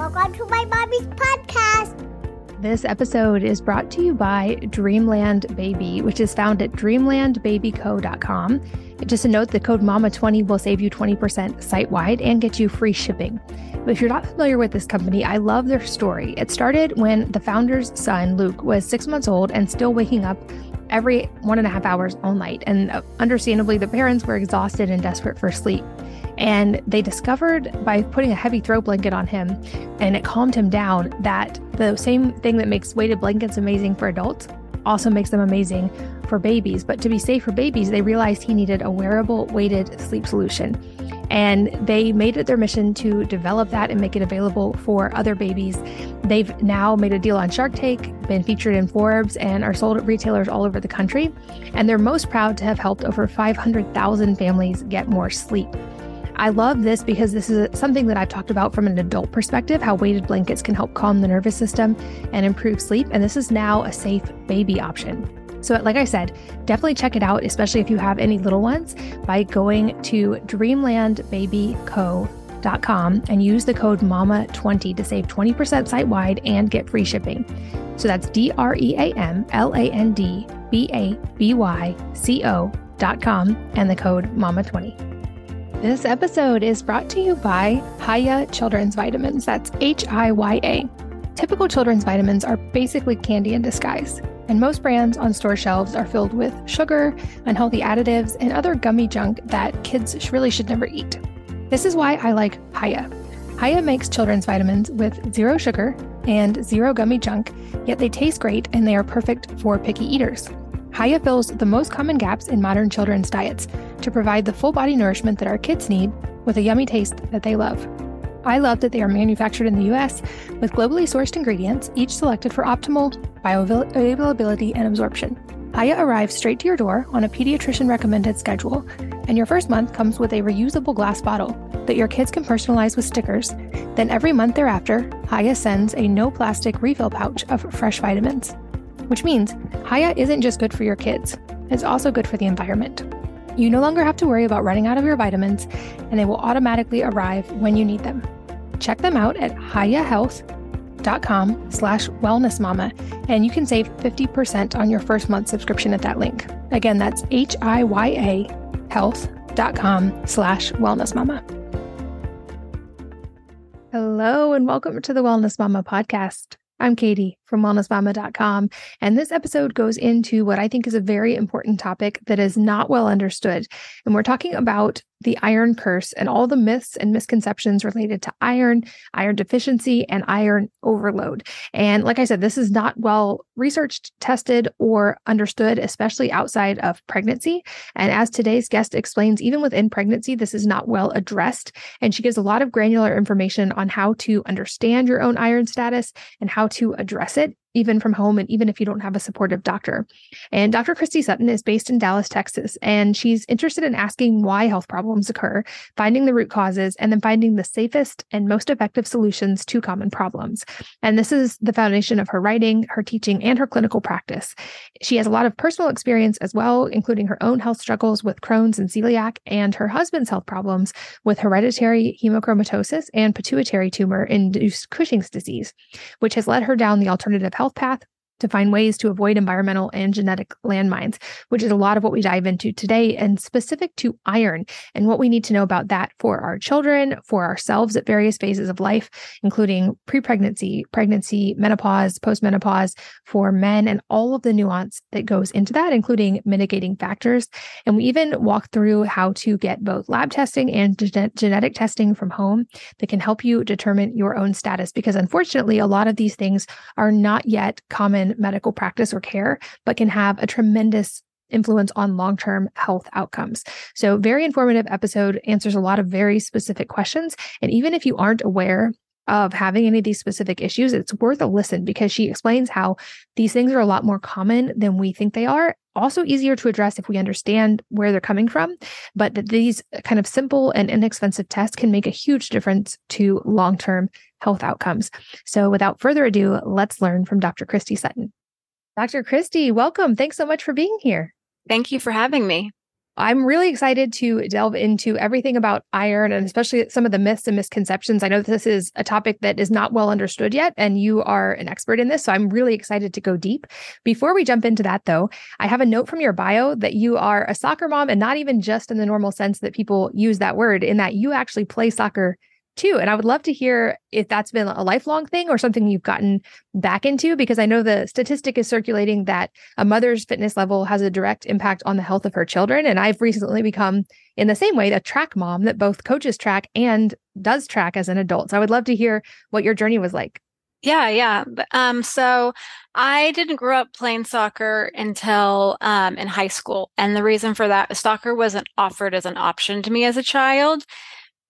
Welcome to my mommy's podcast. This episode is brought to you by Dreamland Baby, which is found at dreamlandbabyco.com. Just a note the code MAMA20 will save you 20% site wide and get you free shipping. But if you're not familiar with this company, I love their story. It started when the founder's son, Luke, was six months old and still waking up every one and a half hours all night. And uh, understandably, the parents were exhausted and desperate for sleep. And they discovered by putting a heavy throw blanket on him and it calmed him down that the same thing that makes weighted blankets amazing for adults also makes them amazing for babies. But to be safe for babies, they realized he needed a wearable weighted sleep solution. And they made it their mission to develop that and make it available for other babies. They've now made a deal on Shark Tank, been featured in Forbes, and are sold at retailers all over the country. And they're most proud to have helped over 500,000 families get more sleep. I love this because this is something that I've talked about from an adult perspective how weighted blankets can help calm the nervous system and improve sleep. And this is now a safe baby option. So, like I said, definitely check it out, especially if you have any little ones, by going to dreamlandbabyco.com and use the code MAMA20 to save 20% site wide and get free shipping. So that's D R E A M L A N D B A B Y C O.com and the code MAMA20. This episode is brought to you by Hiya Children's Vitamins. That's H I Y A. Typical children's vitamins are basically candy in disguise, and most brands on store shelves are filled with sugar, unhealthy additives, and other gummy junk that kids really should never eat. This is why I like Hiya. Hiya makes children's vitamins with zero sugar and zero gummy junk, yet they taste great and they are perfect for picky eaters. Hiya fills the most common gaps in modern children's diets to provide the full body nourishment that our kids need with a yummy taste that they love. I love that they are manufactured in the US with globally sourced ingredients, each selected for optimal bioavailability and absorption. Hiya arrives straight to your door on a pediatrician recommended schedule, and your first month comes with a reusable glass bottle that your kids can personalize with stickers. Then every month thereafter, Hiya sends a no plastic refill pouch of fresh vitamins which means Hiya isn't just good for your kids, it's also good for the environment. You no longer have to worry about running out of your vitamins, and they will automatically arrive when you need them. Check them out at hiyahealth.com slash wellnessmama, and you can save 50% on your first month subscription at that link. Again, that's H-I-Y-A health.com slash wellnessmama. Hello, and welcome to the Wellness Mama podcast. I'm Katie from wellnessmama.com. And this episode goes into what I think is a very important topic that is not well understood. And we're talking about the iron curse and all the myths and misconceptions related to iron, iron deficiency, and iron overload. And like I said, this is not well researched, tested, or understood, especially outside of pregnancy. And as today's guest explains, even within pregnancy, this is not well addressed. And she gives a lot of granular information on how to understand your own iron status and how to address it even from home and even if you don't have a supportive doctor. And Dr. Christy Sutton is based in Dallas, Texas, and she's interested in asking why health problems occur, finding the root causes, and then finding the safest and most effective solutions to common problems. And this is the foundation of her writing, her teaching, and her clinical practice. She has a lot of personal experience as well, including her own health struggles with Crohn's and celiac, and her husband's health problems with hereditary hemochromatosis and pituitary tumor induced Cushing's disease, which has led her down the alternative health path to find ways to avoid environmental and genetic landmines, which is a lot of what we dive into today and specific to iron and what we need to know about that for our children, for ourselves at various phases of life, including pre pregnancy, pregnancy, menopause, postmenopause for men, and all of the nuance that goes into that, including mitigating factors. And we even walk through how to get both lab testing and gen- genetic testing from home that can help you determine your own status, because unfortunately, a lot of these things are not yet common medical practice or care, but can have a tremendous influence on long term health outcomes. So, very informative episode, answers a lot of very specific questions. And even if you aren't aware of having any of these specific issues, it's worth a listen because she explains how these things are a lot more common than we think they are. Also, easier to address if we understand where they're coming from, but that these kind of simple and inexpensive tests can make a huge difference to long term health outcomes. So, without further ado, let's learn from Dr. Christy Sutton. Dr. Christy, welcome. Thanks so much for being here. Thank you for having me. I'm really excited to delve into everything about iron and especially some of the myths and misconceptions. I know this is a topic that is not well understood yet, and you are an expert in this. So I'm really excited to go deep. Before we jump into that, though, I have a note from your bio that you are a soccer mom and not even just in the normal sense that people use that word, in that you actually play soccer too. And I would love to hear if that's been a lifelong thing or something you've gotten back into, because I know the statistic is circulating that a mother's fitness level has a direct impact on the health of her children. And I've recently become, in the same way, a track mom that both coaches track and does track as an adult. So I would love to hear what your journey was like. Yeah, yeah. Um, so I didn't grow up playing soccer until um, in high school. And the reason for that soccer wasn't offered as an option to me as a child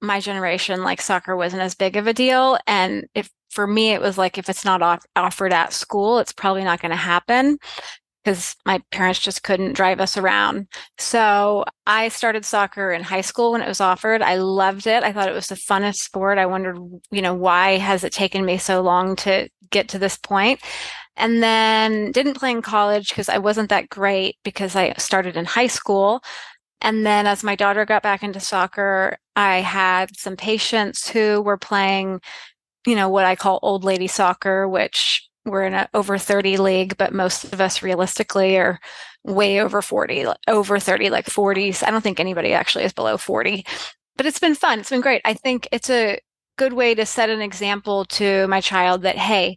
my generation, like soccer wasn't as big of a deal. And if for me, it was like, if it's not off- offered at school, it's probably not going to happen because my parents just couldn't drive us around. So I started soccer in high school when it was offered. I loved it. I thought it was the funnest sport. I wondered, you know, why has it taken me so long to get to this point? And then didn't play in college because I wasn't that great because I started in high school. And then as my daughter got back into soccer, I had some patients who were playing, you know, what I call old lady soccer, which we're in an over 30 league, but most of us realistically are way over 40, over 30, like 40s. I don't think anybody actually is below 40, but it's been fun. It's been great. I think it's a good way to set an example to my child that, hey,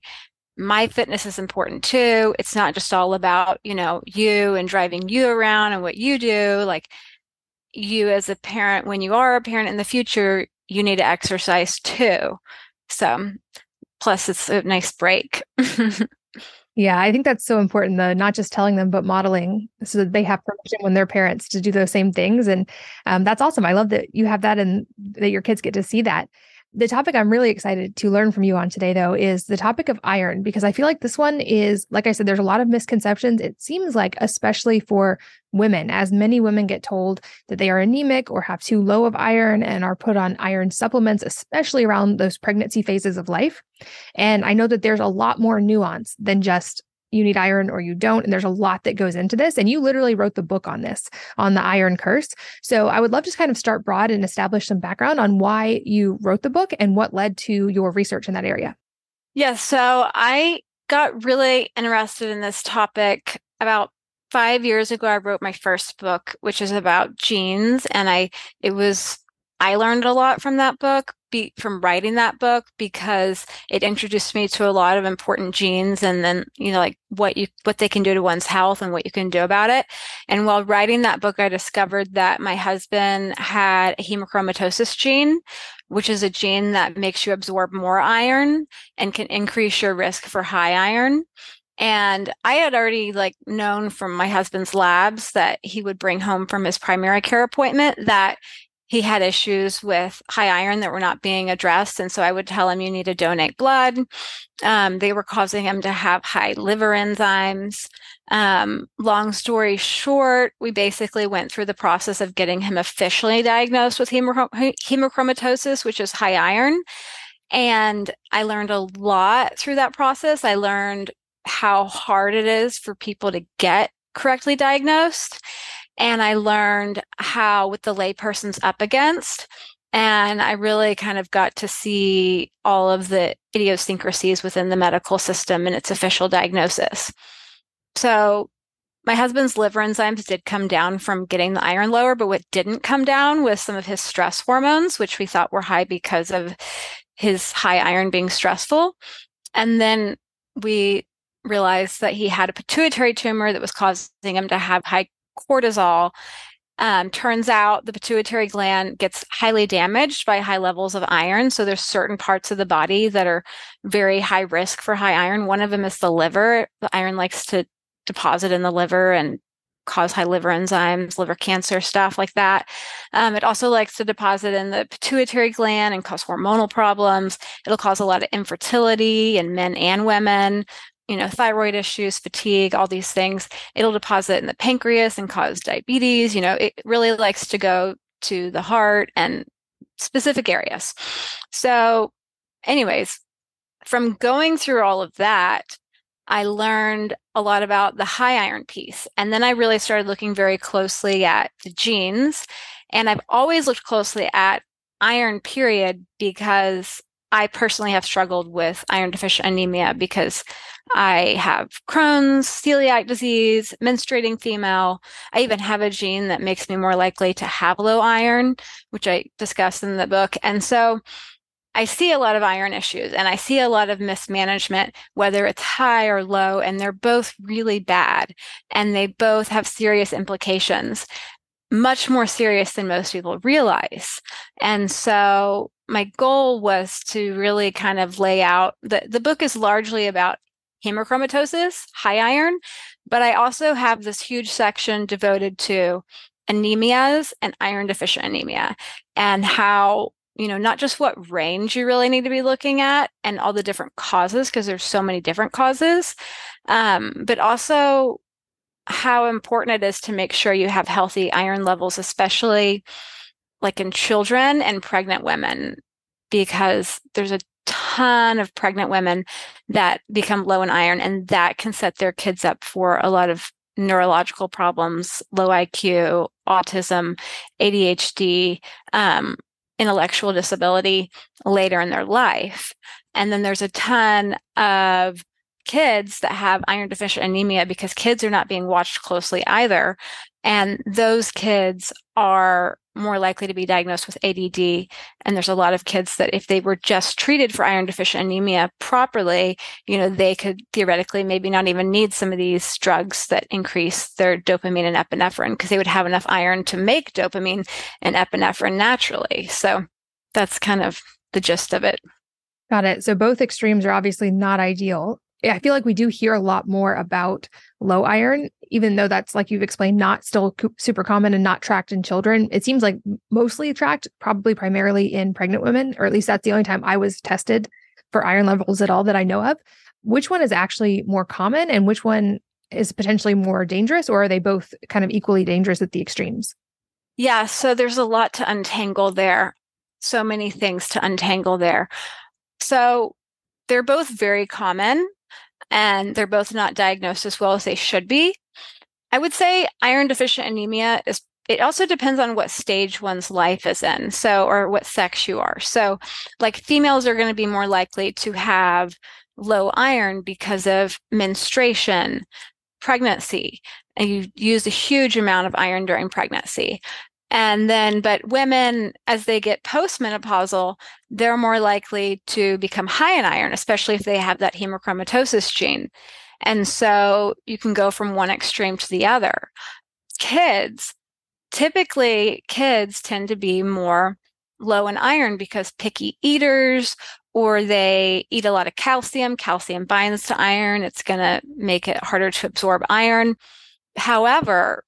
my fitness is important too. It's not just all about, you know, you and driving you around and what you do. Like you as a parent, when you are a parent in the future, you need to exercise too. So, plus it's a nice break. yeah, I think that's so important, though, not just telling them, but modeling so that they have permission when they're parents to do those same things. And um, that's awesome. I love that you have that and that your kids get to see that. The topic I'm really excited to learn from you on today, though, is the topic of iron, because I feel like this one is, like I said, there's a lot of misconceptions. It seems like, especially for women, as many women get told that they are anemic or have too low of iron and are put on iron supplements, especially around those pregnancy phases of life. And I know that there's a lot more nuance than just you need iron or you don't. And there's a lot that goes into this. And you literally wrote the book on this, on the iron curse. So I would love to kind of start broad and establish some background on why you wrote the book and what led to your research in that area. Yeah, so I got really interested in this topic about five years ago. I wrote my first book, which is about genes. And I, it was I learned a lot from that book, be, from writing that book, because it introduced me to a lot of important genes and then, you know, like what you, what they can do to one's health and what you can do about it. And while writing that book, I discovered that my husband had a hemochromatosis gene, which is a gene that makes you absorb more iron and can increase your risk for high iron. And I had already like known from my husband's labs that he would bring home from his primary care appointment that he had issues with high iron that were not being addressed. And so I would tell him, you need to donate blood. Um, they were causing him to have high liver enzymes. Um, long story short, we basically went through the process of getting him officially diagnosed with hemochromatosis, which is high iron. And I learned a lot through that process. I learned how hard it is for people to get correctly diagnosed and I learned how what the layperson's up against. And I really kind of got to see all of the idiosyncrasies within the medical system and its official diagnosis. So my husband's liver enzymes did come down from getting the iron lower, but what didn't come down was some of his stress hormones, which we thought were high because of his high iron being stressful. And then we realized that he had a pituitary tumor that was causing him to have high cortisol, um, turns out the pituitary gland gets highly damaged by high levels of iron. So there's certain parts of the body that are very high risk for high iron. One of them is the liver. The iron likes to deposit in the liver and cause high liver enzymes, liver cancer, stuff like that. Um, it also likes to deposit in the pituitary gland and cause hormonal problems. It'll cause a lot of infertility in men and women you know, thyroid issues, fatigue, all these things. It'll deposit in the pancreas and cause diabetes. You know, it really likes to go to the heart and specific areas. So, anyways, from going through all of that, I learned a lot about the high iron piece. And then I really started looking very closely at the genes. And I've always looked closely at iron, period, because I personally have struggled with iron deficient anemia because I have Crohn's, celiac disease, menstruating female. I even have a gene that makes me more likely to have low iron, which I discuss in the book. And so I see a lot of iron issues and I see a lot of mismanagement, whether it's high or low, and they're both really bad and they both have serious implications, much more serious than most people realize. And so my goal was to really kind of lay out the, the book is largely about hemochromatosis, high iron, but I also have this huge section devoted to anemias and iron deficient anemia and how you know not just what range you really need to be looking at and all the different causes because there's so many different causes um, but also how important it is to make sure you have healthy iron levels especially like in children and pregnant women because there's a ton of pregnant women that become low in iron and that can set their kids up for a lot of neurological problems low iq autism adhd um, intellectual disability later in their life. And then there's a ton of kids that have iron deficient anemia because kids are not being watched closely either and those kids are more likely to be diagnosed with ADD. And there's a lot of kids that if they were just treated for iron deficient anemia properly, you know, they could theoretically maybe not even need some of these drugs that increase their dopamine and epinephrine because they would have enough iron to make dopamine and epinephrine naturally. So that's kind of the gist of it. Got it. So both extremes are obviously not ideal. I feel like we do hear a lot more about low iron, even though that's like you've explained, not still super common and not tracked in children. It seems like mostly tracked, probably primarily in pregnant women, or at least that's the only time I was tested for iron levels at all that I know of. Which one is actually more common and which one is potentially more dangerous, or are they both kind of equally dangerous at the extremes? Yeah, so there's a lot to untangle there. So many things to untangle there. So they're both very common and they're both not diagnosed as well as they should be. I would say iron deficient anemia is it also depends on what stage one's life is in so or what sex you are so like females are going to be more likely to have low iron because of menstruation pregnancy and you use a huge amount of iron during pregnancy and then, but women, as they get postmenopausal, they're more likely to become high in iron, especially if they have that hemochromatosis gene. And so you can go from one extreme to the other. Kids, typically, kids tend to be more low in iron because picky eaters or they eat a lot of calcium. Calcium binds to iron. It's going to make it harder to absorb iron. However,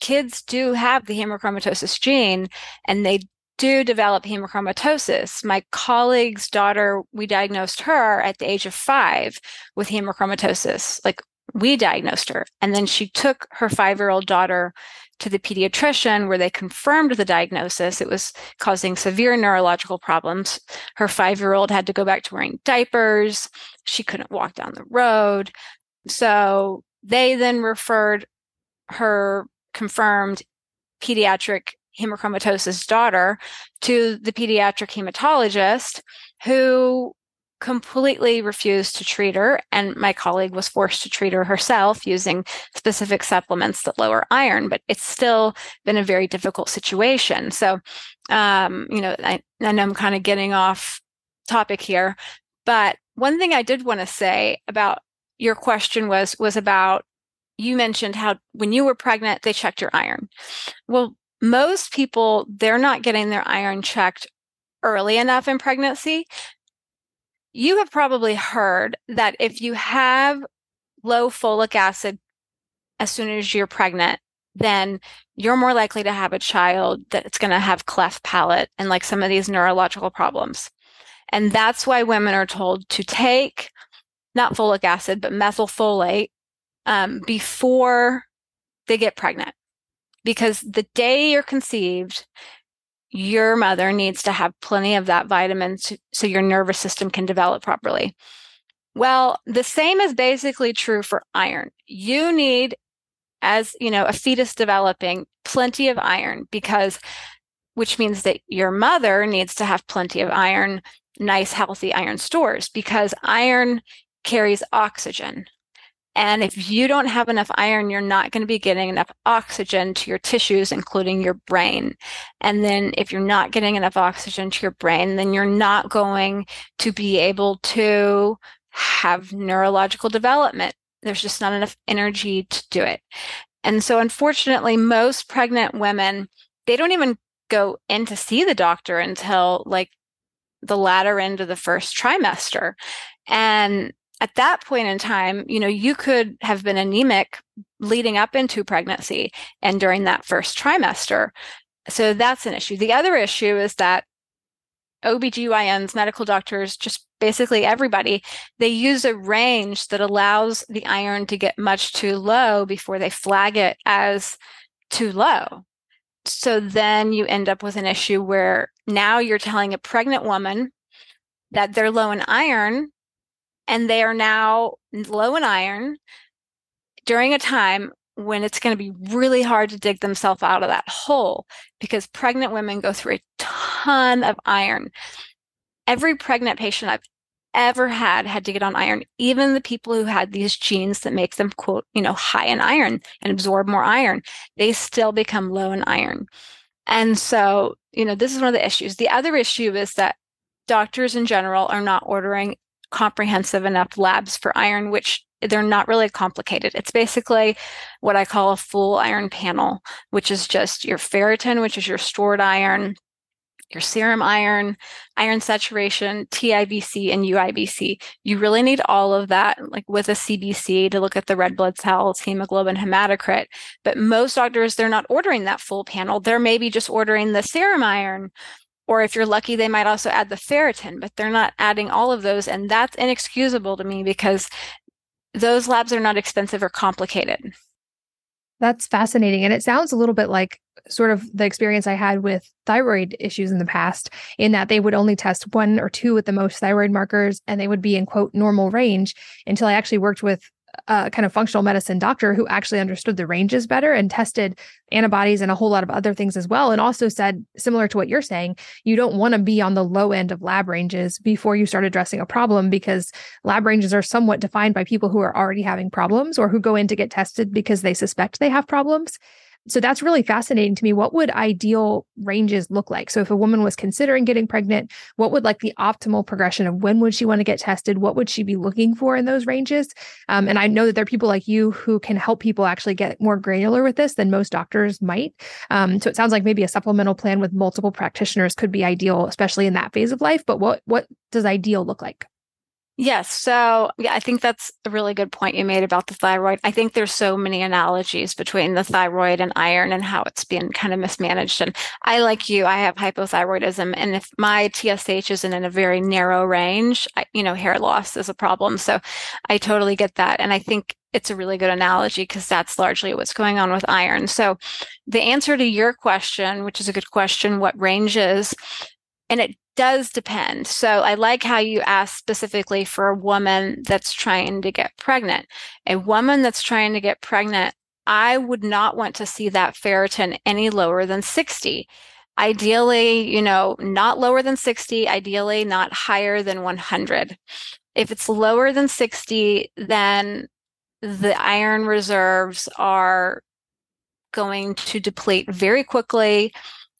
kids do have the hemochromatosis gene and they do develop hemochromatosis. My colleague's daughter, we diagnosed her at the age of five with hemochromatosis. Like we diagnosed her. And then she took her five year old daughter to the pediatrician where they confirmed the diagnosis. It was causing severe neurological problems. Her five year old had to go back to wearing diapers. She couldn't walk down the road. So they then referred her confirmed pediatric hemochromatosis daughter to the pediatric hematologist who completely refused to treat her and my colleague was forced to treat her herself using specific supplements that lower iron but it's still been a very difficult situation. So um, you know I, I know i'm kind of getting off topic here but one thing i did want to say about your question was was about you mentioned how when you were pregnant, they checked your iron. Well, most people, they're not getting their iron checked early enough in pregnancy. You have probably heard that if you have low folic acid as soon as you're pregnant, then you're more likely to have a child that's going to have cleft palate and like some of these neurological problems. And that's why women are told to take not folic acid, but methylfolate um, before they get pregnant. Because the day you're conceived, your mother needs to have plenty of that vitamin to, so your nervous system can develop properly. Well, the same is basically true for iron. You need, as you know, a fetus developing, plenty of iron because, which means that your mother needs to have plenty of iron, nice, healthy iron stores because iron carries oxygen. And if you don't have enough iron, you're not going to be getting enough oxygen to your tissues, including your brain. And then if you're not getting enough oxygen to your brain, then you're not going to be able to have neurological development. There's just not enough energy to do it. And so unfortunately, most pregnant women, they don't even go in to see the doctor until like the latter end of the first trimester. And at that point in time, you know, you could have been anemic leading up into pregnancy and during that first trimester. So that's an issue. The other issue is that OBGYNs, medical doctors, just basically everybody, they use a range that allows the iron to get much too low before they flag it as too low. So then you end up with an issue where now you're telling a pregnant woman that they're low in iron and they are now low in iron during a time when it's going to be really hard to dig themselves out of that hole because pregnant women go through a ton of iron. Every pregnant patient I've ever had had to get on iron, even the people who had these genes that make them quote, you know, high in iron and absorb more iron, they still become low in iron. And so, you know, this is one of the issues. The other issue is that doctors in general are not ordering comprehensive enough labs for iron, which they're not really complicated. It's basically what I call a full iron panel, which is just your ferritin, which is your stored iron, your serum iron, iron saturation, TIBC, and UIBC. You really need all of that, like with a CBC to look at the red blood cells, hemoglobin, hematocrit. But most doctors, they're not ordering that full panel. They're maybe just ordering the serum iron or if you're lucky, they might also add the ferritin, but they're not adding all of those. And that's inexcusable to me because those labs are not expensive or complicated. That's fascinating. And it sounds a little bit like sort of the experience I had with thyroid issues in the past, in that they would only test one or two at the most thyroid markers and they would be in quote normal range until I actually worked with a kind of functional medicine doctor who actually understood the ranges better and tested antibodies and a whole lot of other things as well. And also said, similar to what you're saying, you don't want to be on the low end of lab ranges before you start addressing a problem because lab ranges are somewhat defined by people who are already having problems or who go in to get tested because they suspect they have problems so that's really fascinating to me. What would ideal ranges look like? So if a woman was considering getting pregnant, what would like the optimal progression of when would she want to get tested? What would she be looking for in those ranges? Um, and I know that there are people like you who can help people actually get more granular with this than most doctors might. Um, so it sounds like maybe a supplemental plan with multiple practitioners could be ideal, especially in that phase of life. But what what does ideal look like? Yes. So, yeah, I think that's a really good point you made about the thyroid. I think there's so many analogies between the thyroid and iron and how it's been kind of mismanaged. And I, like you, I have hypothyroidism. And if my TSH isn't in a very narrow range, I, you know, hair loss is a problem. So I totally get that. And I think it's a really good analogy because that's largely what's going on with iron. So the answer to your question, which is a good question, what ranges? And it does depend. So I like how you asked specifically for a woman that's trying to get pregnant. A woman that's trying to get pregnant, I would not want to see that ferritin any lower than 60. Ideally, you know, not lower than 60, ideally not higher than 100. If it's lower than 60, then the iron reserves are going to deplete very quickly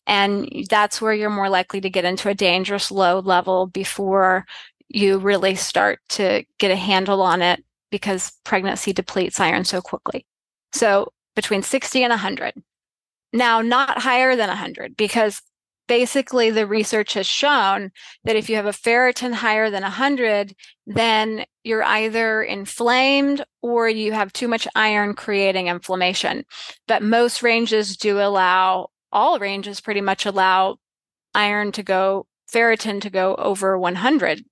and that's where you're more likely to get into a dangerous low level before you really start to get a handle on it because pregnancy depletes iron so quickly. So between 60 and 100. Now, not higher than 100 because basically the research has shown that if you have a ferritin higher than 100, then you're either inflamed or you have too much iron creating inflammation. But most ranges do allow all ranges pretty much allow iron to go, ferritin to go over 100.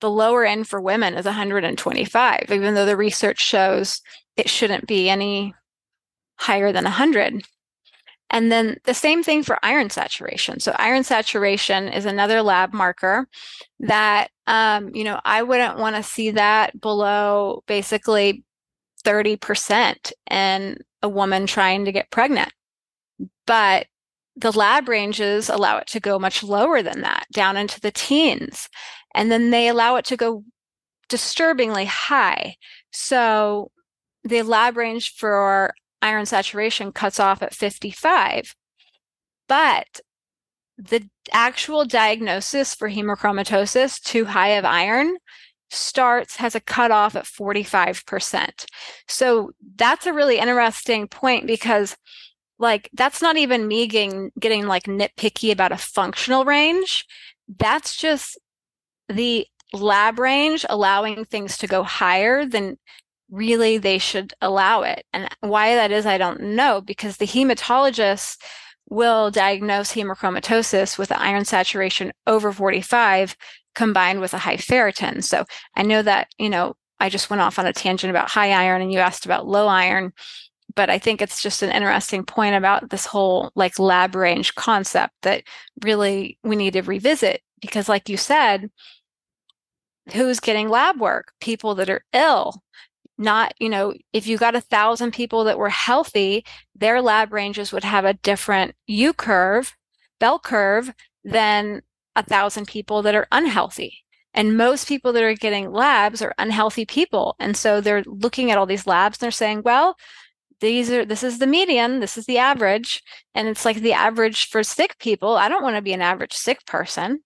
The lower end for women is 125, even though the research shows it shouldn't be any higher than 100. And then the same thing for iron saturation. So iron saturation is another lab marker that, um, you know, I wouldn't want to see that below basically 30% in a woman trying to get pregnant. But the lab ranges allow it to go much lower than that, down into the teens. And then they allow it to go disturbingly high. So the lab range for iron saturation cuts off at 55. But the actual diagnosis for hemochromatosis, too high of iron, starts has a cutoff at 45%. So that's a really interesting point because like that's not even me getting getting like nitpicky about a functional range. That's just the lab range allowing things to go higher than really they should allow it. And why that is, I don't know, because the hematologist will diagnose hemochromatosis with iron saturation over 45 combined with a high ferritin. So I know that, you know, I just went off on a tangent about high iron and you asked about low iron, but I think it's just an interesting point about this whole like lab range concept that really we need to revisit because like you said, who's getting lab work? People that are ill, not you know if you got a thousand people that were healthy their lab ranges would have a different u curve bell curve than a thousand people that are unhealthy. And most people that are getting labs are unhealthy people. And so they're looking at all these labs and they're saying well these are this is the median this is the average and it's like the average for sick people i don't want to be an average sick person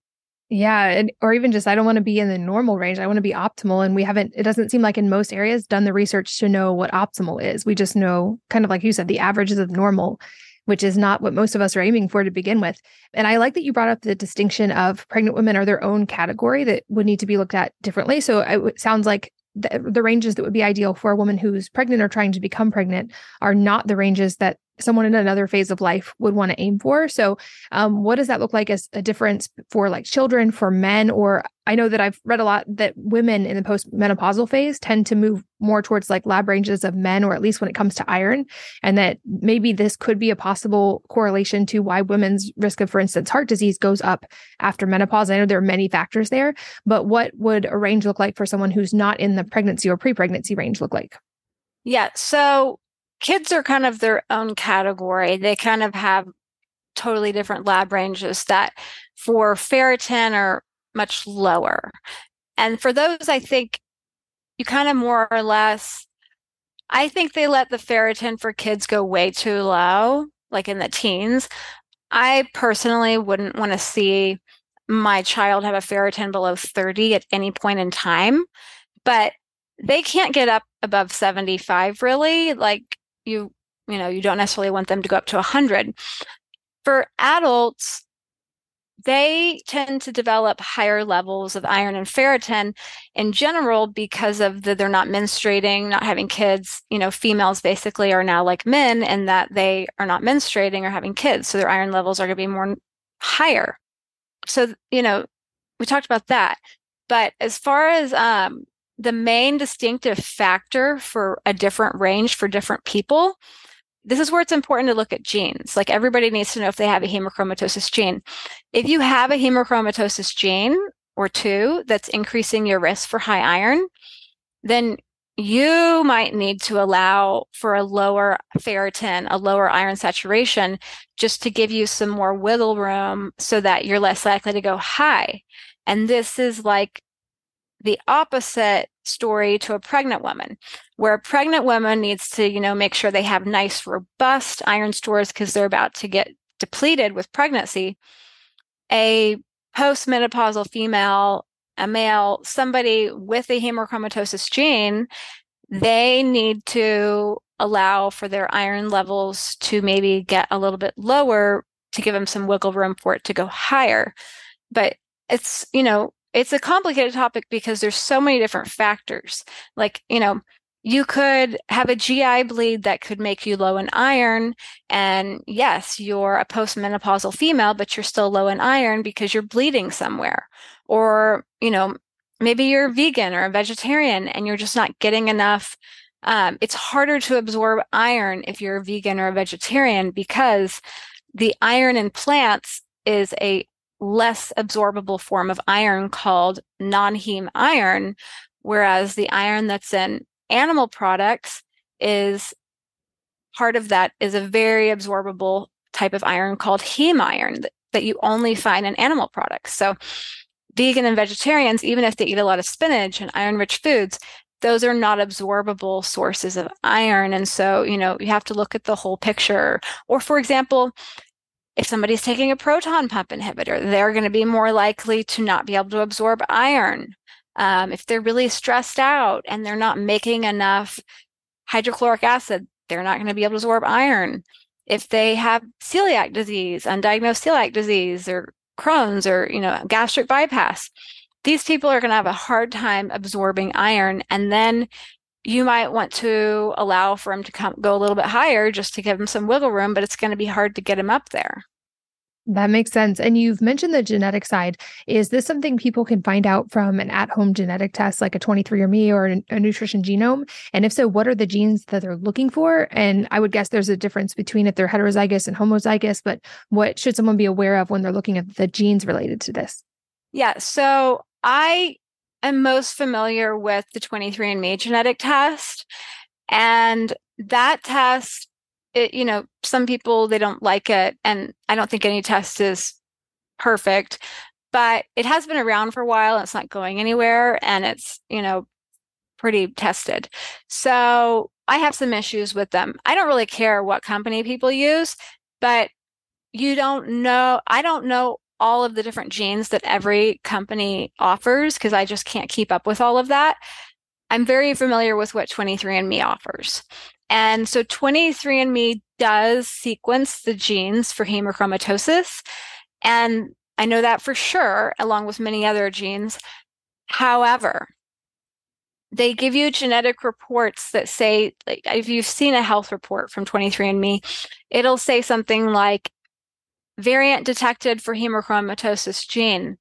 yeah. And, or even just, I don't want to be in the normal range. I want to be optimal. And we haven't, it doesn't seem like in most areas done the research to know what optimal is. We just know, kind of like you said, the averages of normal, which is not what most of us are aiming for to begin with. And I like that you brought up the distinction of pregnant women are their own category that would need to be looked at differently. So it sounds like the, the ranges that would be ideal for a woman who's pregnant or trying to become pregnant are not the ranges that someone in another phase of life would want to aim for. So, um, what does that look like as a difference for like children, for men? Or I know that I've read a lot that women in the postmenopausal phase tend to move more towards like lab ranges of men, or at least when it comes to iron, and that maybe this could be a possible correlation to why women's risk of, for instance, heart disease goes up after menopause. I know there are many factors there, but what would a range look like for someone who's not in the pregnancy or pre pregnancy range look like? Yeah. So kids are kind of their own category. They kind of have totally different lab ranges that for ferritin are much lower. And for those, I think you kind of more or less, I think they let the ferritin for kids go way too low, like in the teens. I personally wouldn't want to see my child have a ferritin below 30 at any point in time, but they can't get up above 75 really. Like you you know you don't necessarily want them to go up to 100 for adults they tend to develop higher levels of iron and ferritin in general because of the they're not menstruating not having kids. You know females basically are now like men in that they are not menstruating or having kids so their iron levels are going to be more higher. So you know we talked about that. But as far as um, the main distinctive factor for a different range for different people this is where it's important to look at genes. Like everybody needs to know if they have a hemochromatosis gene. If you have a hemochromatosis gene or two that's increasing your risk for high iron, then you might need to allow for a lower ferritin, a lower iron saturation, just to give you some more wiggle room so that you're less likely to go high. And this is like the opposite story to a pregnant woman where a pregnant woman needs to you know make sure they have nice robust iron stores because they're about to get depleted with pregnancy. A postmenopausal female a male somebody with a hemochromatosis gene they need to allow for their iron levels to maybe get a little bit lower to give them some wiggle room for it to go higher. But it's you know it's a complicated topic because there's so many different factors. Like, you know, you could have a GI bleed that could make you low in iron. And yes, you're a postmenopausal female, but you're still low in iron because you're bleeding somewhere. Or, you know, maybe you're vegan or a vegetarian and you're just not getting enough um, it's harder to absorb iron if you're a vegan or a vegetarian because the iron in plants is a less absorbable form of iron called non-heme iron, whereas the iron that's in animal products is part of that is a very absorbable type of iron called heme iron that, that you only find in animal products. So vegan and vegetarians, even if they eat a lot of spinach and iron rich foods, those are not absorbable sources of iron. And so, you know, you have to look at the whole picture. Or, for example, if somebody's taking a proton pump inhibitor, they're going to be more likely to not be able to absorb iron. Um, if they're really stressed out and they're not making enough hydrochloric acid, they're not going to be able to absorb iron. If they have celiac disease, undiagnosed celiac disease, or Crohn's, or you know, gastric bypass, these people are going to have a hard time absorbing iron. And then you might want to allow for him to come go a little bit higher just to give him some wiggle room, but it's going to be hard to get him up there. That makes sense. And you've mentioned the genetic side. Is this something people can find out from an at home genetic test like a 23andMe or a nutrition genome? And if so, what are the genes that they're looking for? And I would guess there's a difference between if they're heterozygous and homozygous, but what should someone be aware of when they're looking at the genes related to this? Yeah. So I am most familiar with the 23andMe genetic test. And that test, it, you know, some people, they don't like it. And I don't think any test is perfect, but it has been around for a while it's not going anywhere. And it's, you know, pretty tested. So I have some issues with them. I don't really care what company people use, but you don't know, I don't know all of the different genes that every company offers because I just can't keep up with all of that. I'm very familiar with what 23andMe offers. And so 23andMe does sequence the genes for hemochromatosis. And I know that for sure, along with many other genes. However, they give you genetic reports that say, like, if you've seen a health report from 23andMe, it'll say something like variant detected for hemochromatosis gene.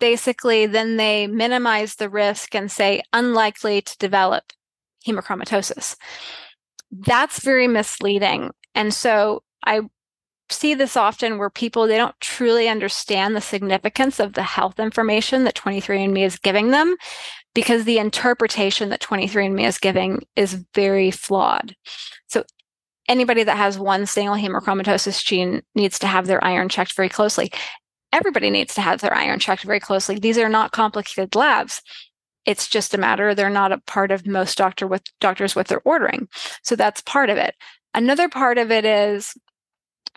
Basically, then they minimize the risk and say unlikely to develop hemochromatosis. That's very misleading. And so I see this often where people they don't truly understand the significance of the health information that 23andme is giving them because the interpretation that 23andme is giving is very flawed so anybody that has one single hemochromatosis gene needs to have their iron checked very closely. Everybody needs to have their iron checked very closely. These are not complicated labs. It's just a matter they're not a part of most doctor with doctors with their ordering. So that's part of it. Another part of it is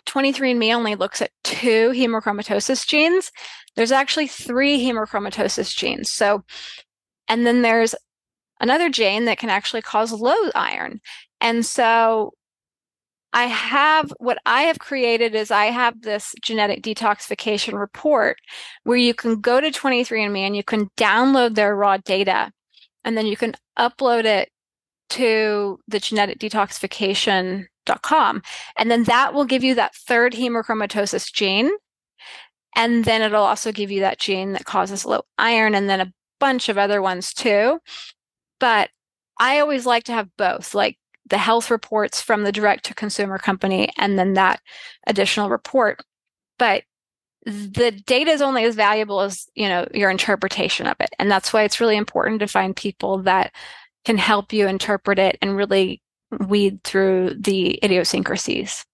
23andMe only looks at two hemochromatosis genes. There's actually three hemochromatosis genes. So, and then there's another gene that can actually cause low iron. And so I have what I have created is I have this genetic detoxification report where you can go to 23andMe and you can download their raw data and then you can upload it to the genetic detoxification.com. And then that will give you that third hemochromatosis gene. And then it'll also give you that gene that causes low iron and then a bunch of other ones too. But I always like to have both. Like the health reports from the direct to consumer company and then that additional report. But the data is only as valuable as you know your interpretation of it. And that's why it's really important to find people that can help you interpret it and really weed through the idiosyncrasies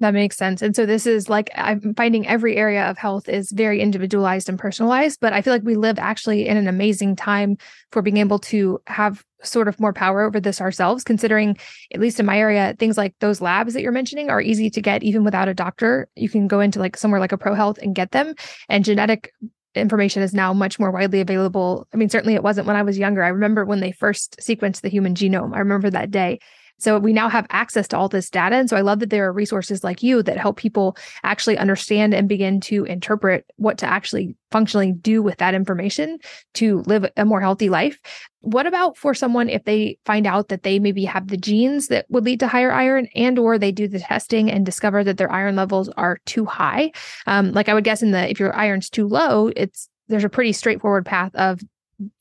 that makes sense. And so this is like I'm finding every area of health is very individualized and personalized, but I feel like we live actually in an amazing time for being able to have sort of more power over this ourselves, considering, at least in my area, things like those labs that you're mentioning are easy to get even without a doctor. You can go into like somewhere like a ProHealth and get them. And genetic information is now much more widely available. I mean, certainly it wasn't when I was younger. I remember when they first sequenced the human genome. I remember that day. So we now have access to all this data. And so I love that there are resources like you that help people actually understand and begin to interpret what to actually functionally do with that information to live a more healthy life. What about for someone if they find out that they maybe have the genes that would lead to higher iron and or they do the testing and discover that their iron levels are too high? Um, like I would guess in the if your iron's too low, it's there's a pretty straightforward path of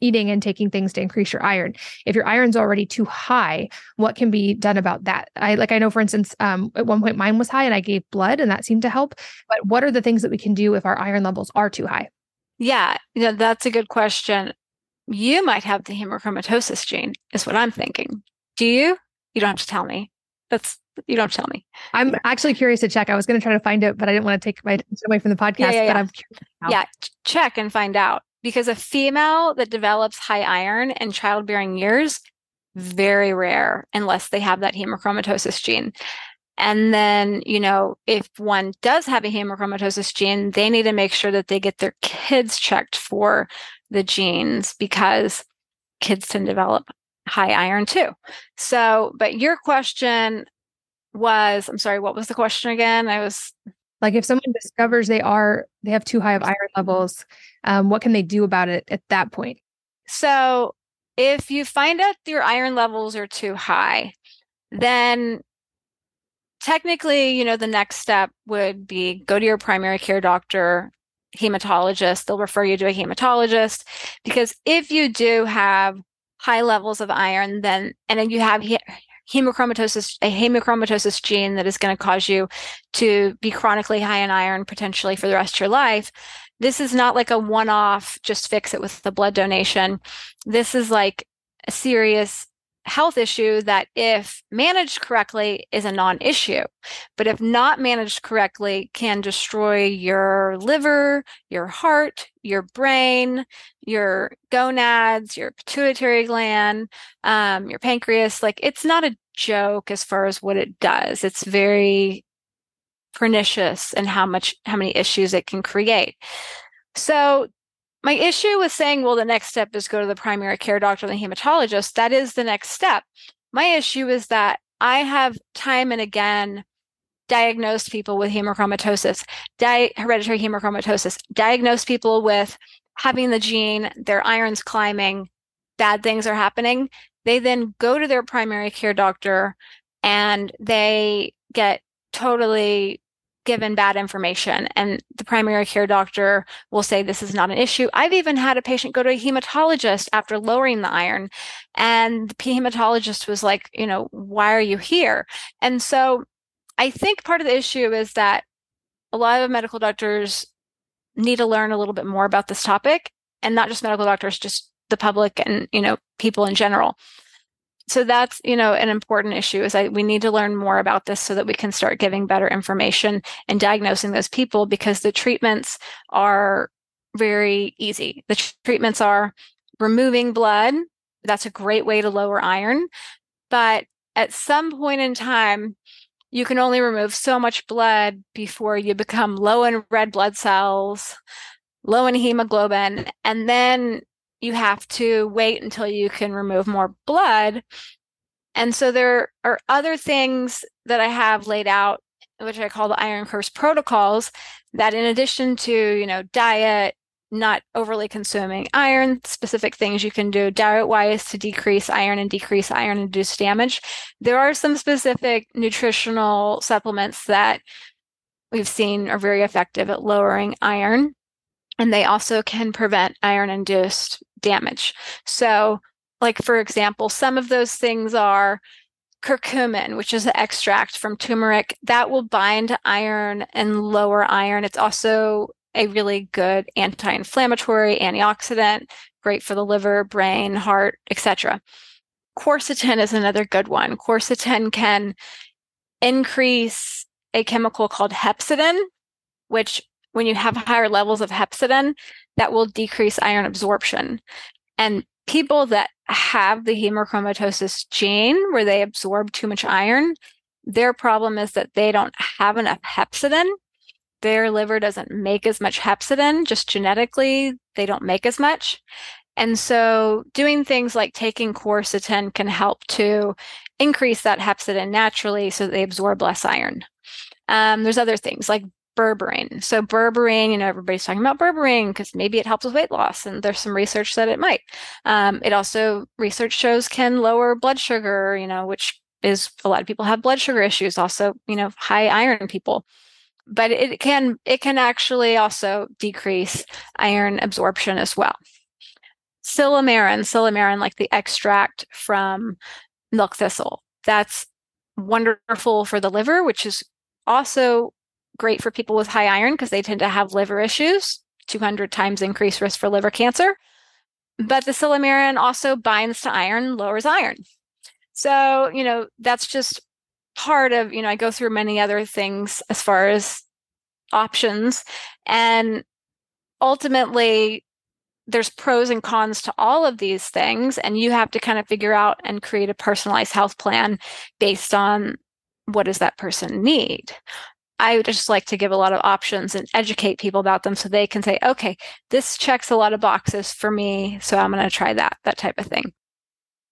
eating and taking things to increase your iron. If your iron's already too high, what can be done about that? I like I know for instance, um, at one point mine was high and I gave blood and that seemed to help. But what are the things that we can do if our iron levels are too high? Yeah, yeah, that's a good question. You might have the hemochromatosis gene, is what I'm thinking. Do you? You don't have to tell me. That's you don't tell me. I'm actually curious to check. I was going to try to find it, but I didn't want to take my away from the podcast. Yeah, yeah, yeah. But I'm curious. Yeah, check and find out because a female that develops high iron in childbearing years very rare unless they have that hemochromatosis gene. And then, you know, if one does have a hemochromatosis gene, they need to make sure that they get their kids checked for the genes because kids to develop high iron too. So, but your question was, I'm sorry, what was the question again? I was like, if someone discovers they are, they have too high of iron levels, um, what can they do about it at that point? So, if you find out your iron levels are too high, then technically, you know, the next step would be go to your primary care doctor, hematologist. They'll refer you to a hematologist because if you do have high levels of iron, then and then you have he- hemochromatosis, a hemochromatosis gene that is going to cause you to be chronically high in iron potentially for the rest of your life. This is not like a one off, just fix it with the blood donation. This is like a serious health issue that, if managed correctly, is a non issue. But if not managed correctly, can destroy your liver, your heart, your brain, your gonads, your pituitary gland, um, your pancreas. Like it's not a joke as far as what it does. It's very pernicious and how much how many issues it can create. So my issue with saying, well, the next step is go to the primary care doctor and the hematologist, that is the next step. My issue is that I have time and again diagnosed people with hemochromatosis, di- hereditary hemochromatosis, diagnosed people with having the gene, their iron's climbing, bad things are happening. They then go to their primary care doctor and they get totally given bad information and the primary care doctor will say this is not an issue. I've even had a patient go to a hematologist after lowering the iron and the hematologist was like, you know, why are you here? And so I think part of the issue is that a lot of medical doctors need to learn a little bit more about this topic and not just medical doctors, just the public and, you know, people in general so that's you know an important issue is that we need to learn more about this so that we can start giving better information and diagnosing those people because the treatments are very easy. The treatments are removing blood. That's a great way to lower iron. But at some point in time you can only remove so much blood before you become low in red blood cells low in hemoglobin and then you have to wait until you can remove more blood. And so there are other things that I have laid out, which I call the iron curse protocols, that in addition to, you know, diet, not overly consuming iron, specific things you can do diet wise to decrease iron and decrease iron induced damage. There are some specific nutritional supplements that we've seen are very effective at lowering iron. And they also can prevent iron induced damage. So, like for example, some of those things are curcumin, which is an extract from turmeric that will bind iron and lower iron. It's also a really good anti-inflammatory, antioxidant, great for the liver, brain, heart, etc. Quercetin is another good one. Quercetin can increase a chemical called hepcidin, which when you have higher levels of hepcidin, that will decrease iron absorption. And people that have the hemochromatosis gene where they absorb too much iron, their problem is that they don't have enough hepcidin. Their liver doesn't make as much hepcidin, just genetically, they don't make as much. And so doing things like taking quercetin can help to increase that hepcidin naturally so they absorb less iron. Um, there's other things like berberine. So berberine, you know, everybody's talking about berberine because maybe it helps with weight loss, and there's some research that it might. Um, it also research shows can lower blood sugar, you know, which is a lot of people have blood sugar issues. Also, you know, high iron people, but it can it can actually also decrease iron absorption as well. silymarin, silymarin, like the extract from milk thistle. That's wonderful for the liver, which is also great for people with high iron because they tend to have liver issues, 200 times increased risk for liver cancer. But the silymarin also binds to iron, lowers iron. So, you know, that's just part of, you know, I go through many other things as far as options. And ultimately, there's pros and cons to all of these things. And you have to kind of figure out and create a personalized health plan based on what does that person need. I would just like to give a lot of options and educate people about them so they can say, okay, this checks a lot of boxes for me. So I'm going to try that, that type of thing.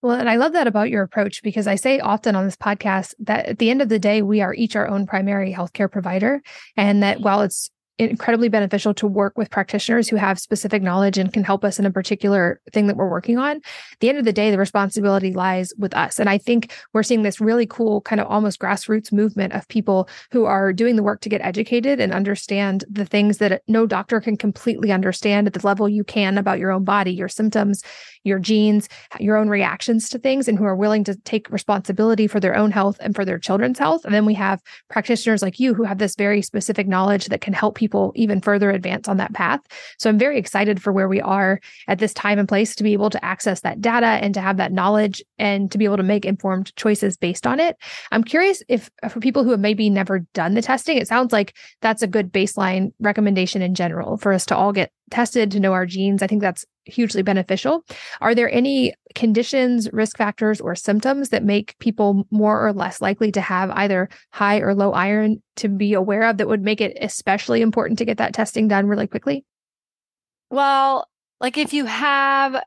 Well, and I love that about your approach because I say often on this podcast that at the end of the day, we are each our own primary healthcare provider. And that mm-hmm. while it's incredibly beneficial to work with practitioners who have specific knowledge and can help us in a particular thing that we're working on. At the end of the day, the responsibility lies with us. And I think we're seeing this really cool kind of almost grassroots movement of people who are doing the work to get educated and understand the things that no doctor can completely understand at the level you can about your own body, your symptoms, your genes, your own reactions to things, and who are willing to take responsibility for their own health and for their children's health. And then we have practitioners like you who have this very specific knowledge that can help people even further advance on that path. So I'm very excited for where we are at this time and place to be able to access that data and to have that knowledge and to be able to make informed choices based on it. I'm curious if uh, for people who have maybe never done the testing, it sounds like that's a good baseline recommendation in general for us to all get tested to know our genes. I think that's hugely beneficial. Are there any conditions, risk factors, or symptoms that make people more or less likely to have either high or low iron to be aware of that would make it especially important to get that testing done really quickly? Well, like if you have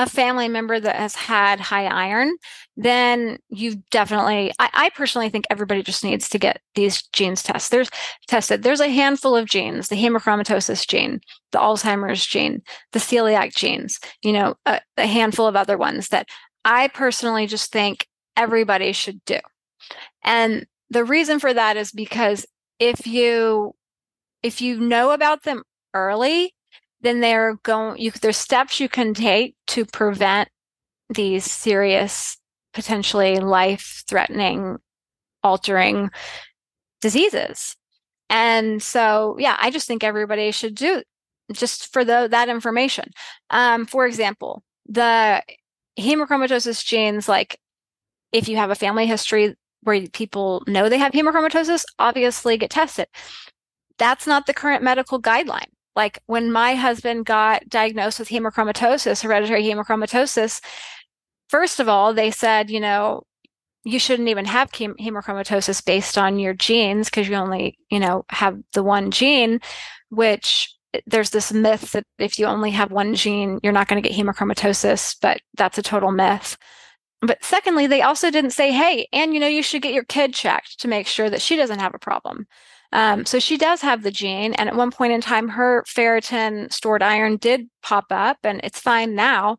a family member that has had high iron, then you definitely, I, I, personally think everybody just needs to get these genes tested. There's tested. There's a handful of genes, the hemochromatosis gene, the Alzheimer's gene, the celiac genes, you know, a, a handful of other ones that I personally just think everybody should do. And the reason for that is because if you if you know about them early then they're going you there's steps you can take to prevent these serious potentially life threatening altering diseases. And so yeah i just think everybody should do just for the, that information. Um, for example the hemochromatosis genes like if you have a family history where people know they have hemochromatosis obviously get tested. That's not the current medical guideline like when my husband got diagnosed with hemochromatosis, hereditary hemochromatosis, first of all, they said, you know, you shouldn't even have hemochromatosis based on your genes because you only, you know, have the one gene, which eh, there's this myth that if you only have one gene, you're not going to get hemochromatosis, but that's a total myth. But secondly, they also didn't say, hey, and you know, you should get your kid checked to make sure that she doesn't have a problem. Um, so she does have the gene. And at one point in time, her ferritin stored iron did pop up and it's fine now.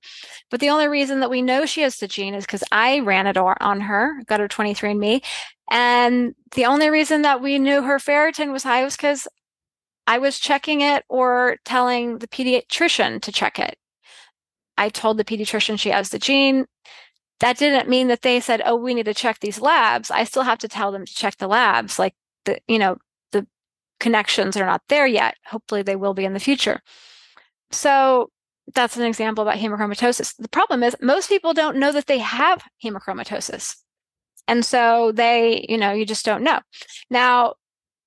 But the only reason that we know she has the gene is because I ran it on her, got her 23andMe. And the only reason that we knew her ferritin was high was because I was checking it or telling the pediatrician to check it. I told the pediatrician she has the gene. That didn't mean that they said, oh, we need to check these labs. I still have to tell them to check the labs. Like the, you know, connections are not there yet. Hopefully, they will be in the future. So that's an example about hemochromatosis. The problem is most people don't know that they have hemochromatosis. And so they, you know, you just don't know. Now,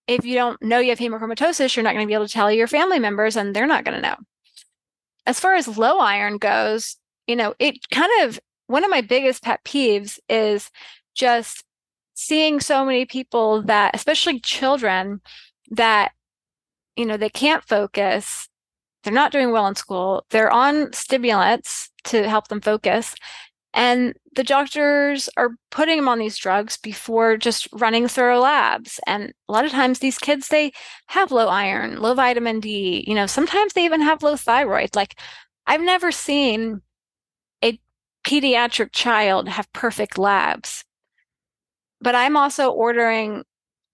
if you don't know you have hemochromatosis, you're not going to be able to tell your family members and they're not going to know. As far as low iron goes, you know, it kind of one of my biggest pet peeves is just seeing so many people that, especially children, that you know they can't focus they're not doing well in school they're on stimulants to help them focus and the doctors are putting them on these drugs before just running thorough labs. And a lot of times these kids they have low iron low vitamin d you know sometimes they even have low thyroid. Like i've never seen a pediatric child have perfect labs. But i'm also ordering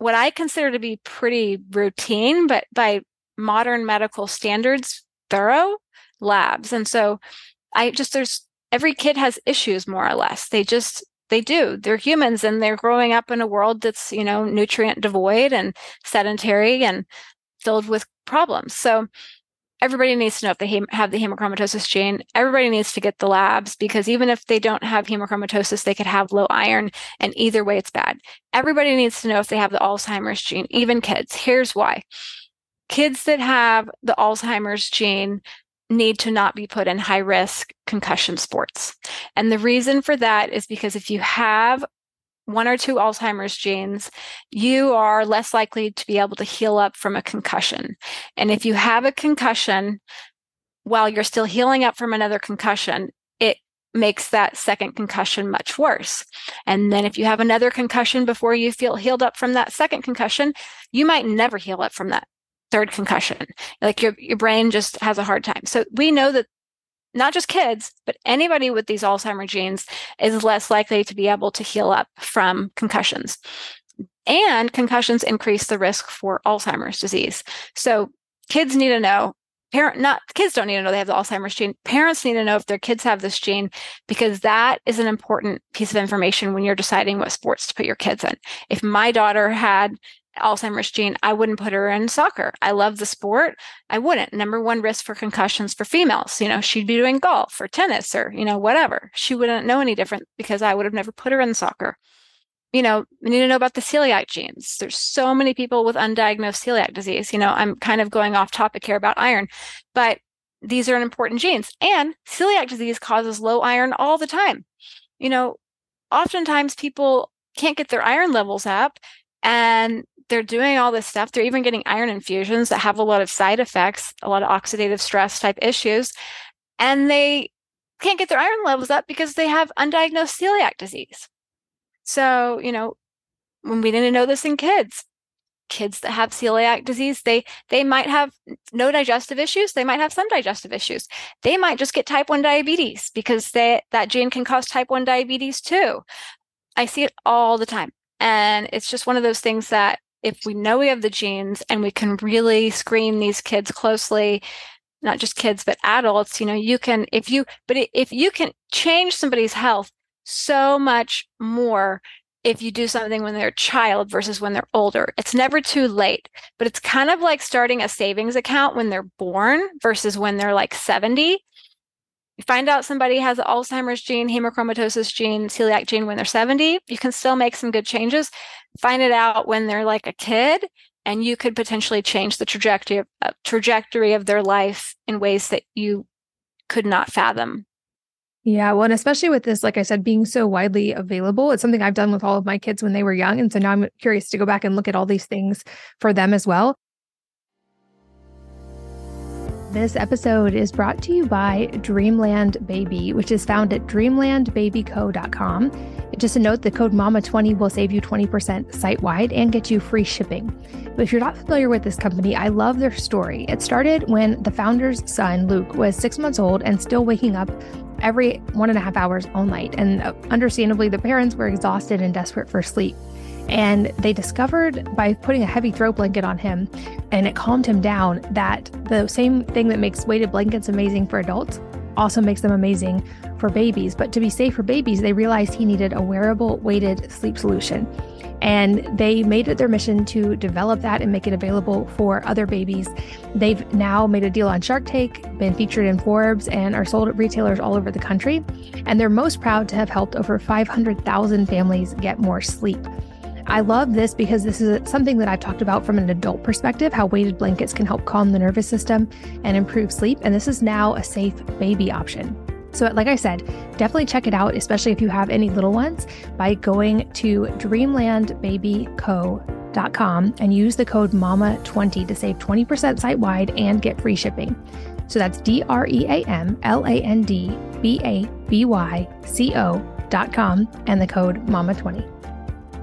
what I consider to be pretty routine, but by modern medical standards, thorough labs. And so I just, there's every kid has issues more or less. They just, they do. They're humans and they're growing up in a world that's, you know, nutrient devoid and sedentary and filled with problems. So everybody needs to know if they have the hemochromatosis gene. Everybody needs to get the labs because even if they don't have hemochromatosis, they could have low iron, and either way, it's bad. Everybody needs to know if they have the Alzheimer's gene, even kids. Here's why kids that have the Alzheimer's gene need to not be put in high risk concussion sports. And the reason for that is because if you have one or two Alzheimer's genes, you are less likely to be able to heal up from a concussion. And if you have a concussion while you're still healing up from another concussion, it makes that second concussion much worse. And then if you have another concussion before you feel healed up from that second concussion, you might never heal up from that third concussion. Like your your brain just has a hard time. So we know that not just kids, but anybody with these Alzheimer's genes is less likely to be able to heal up from concussions. And concussions increase the risk for Alzheimer's disease. So kids need to know parent not kids don't need to know they have the alzheimer's gene parents need to know if their kids have this gene because that is an important piece of information when you're deciding what sports to put your kids in if my daughter had Alzheimer's gene, I wouldn't put her in soccer. I love the sport. I wouldn't. Number one risk for concussions for females. You know, she'd be doing golf or tennis or, you know, whatever. She wouldn't know any different because I would have never put her in soccer. You know, we need to know about the celiac genes. There's so many people with undiagnosed celiac disease. You know, I'm kind of going off topic here about iron, but these are important genes. And celiac disease causes low iron all the time. You know, oftentimes people can't get their iron levels up and they're doing all this stuff. They're even getting iron infusions that have a lot of side effects, a lot of oxidative stress type issues. And they can't get their iron levels up because they have undiagnosed celiac disease. So, you know, when we didn't know this in kids, kids that have celiac disease, they they might have no digestive issues, they might have some digestive issues. They might just get type 1 diabetes because they that gene can cause type 1 diabetes too. I see it all the time. And it's just one of those things that if we know we have the genes and we can really screen these kids closely not just kids but adults you know you can if you but if you can change somebody's health so much more if you do something when they're a child versus when they're older. It's never too late but it's kind of like starting a savings account when they're born versus when they're like 70 you find out somebody has Alzheimer's gene, hemochromatosis gene, celiac gene when they're 70, you can still make some good changes. Find it out when they're like a kid, and you could potentially change the trajectory of, uh, trajectory of their life in ways that you could not fathom. Yeah, well, and especially with this, like I said, being so widely available, it's something I've done with all of my kids when they were young. And so now I'm curious to go back and look at all these things for them as well. This episode is brought to you by Dreamland Baby, which is found at dreamlandbabyco.com. Just a note the code MAMA20 will save you 20% site wide and get you free shipping. But if you're not familiar with this company, I love their story. It started when the founder's son, Luke, was six months old and still waking up every one and a half hours all night. And understandably, the parents were exhausted and desperate for sleep. And they discovered by putting a heavy throw blanket on him and it calmed him down that the same thing that makes weighted blankets amazing for adults also makes them amazing for babies. But to be safe for babies, they realized he needed a wearable weighted sleep solution. And they made it their mission to develop that and make it available for other babies. They've now made a deal on Shark Tank, been featured in Forbes, and are sold at retailers all over the country. And they're most proud to have helped over 500,000 families get more sleep. I love this because this is something that I've talked about from an adult perspective how weighted blankets can help calm the nervous system and improve sleep. And this is now a safe baby option. So, like I said, definitely check it out, especially if you have any little ones, by going to dreamlandbabyco.com and use the code MAMA20 to save 20% site wide and get free shipping. So that's D R E A M L A N D B A B Y C O.com and the code MAMA20.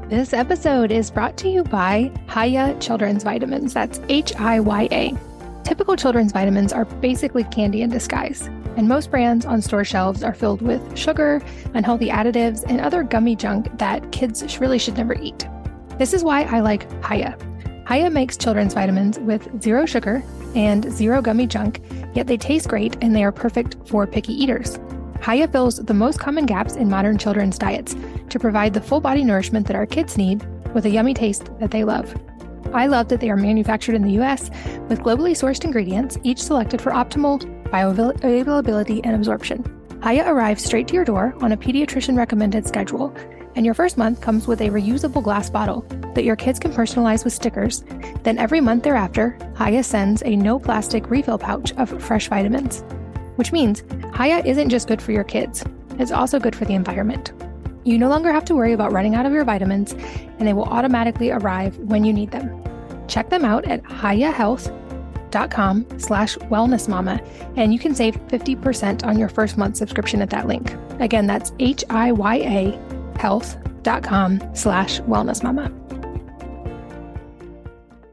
This episode is brought to you by Hiya Children's Vitamins. That's H I Y A. Typical children's vitamins are basically candy in disguise, and most brands on store shelves are filled with sugar, unhealthy additives, and other gummy junk that kids really should never eat. This is why I like Hiya. Hiya makes children's vitamins with zero sugar and zero gummy junk yet they taste great and they are perfect for picky eaters. Hiya fills the most common gaps in modern children's diets to provide the full body nourishment that our kids need with a yummy taste that they love. I love that they are manufactured in the US with globally sourced ingredients, each selected for optimal bioavailability and absorption. Hiya arrives straight to your door on a pediatrician recommended schedule, and your first month comes with a reusable glass bottle that your kids can personalize with stickers. Then every month thereafter, Hiya sends a no plastic refill pouch of fresh vitamins. Which means Hiya isn't just good for your kids, it's also good for the environment. You no longer have to worry about running out of your vitamins, and they will automatically arrive when you need them. Check them out at hiyahealth.com slash wellnessmama, and you can save 50% on your first month subscription at that link. Again, that's H-I-Y-A health.com slash wellnessmama.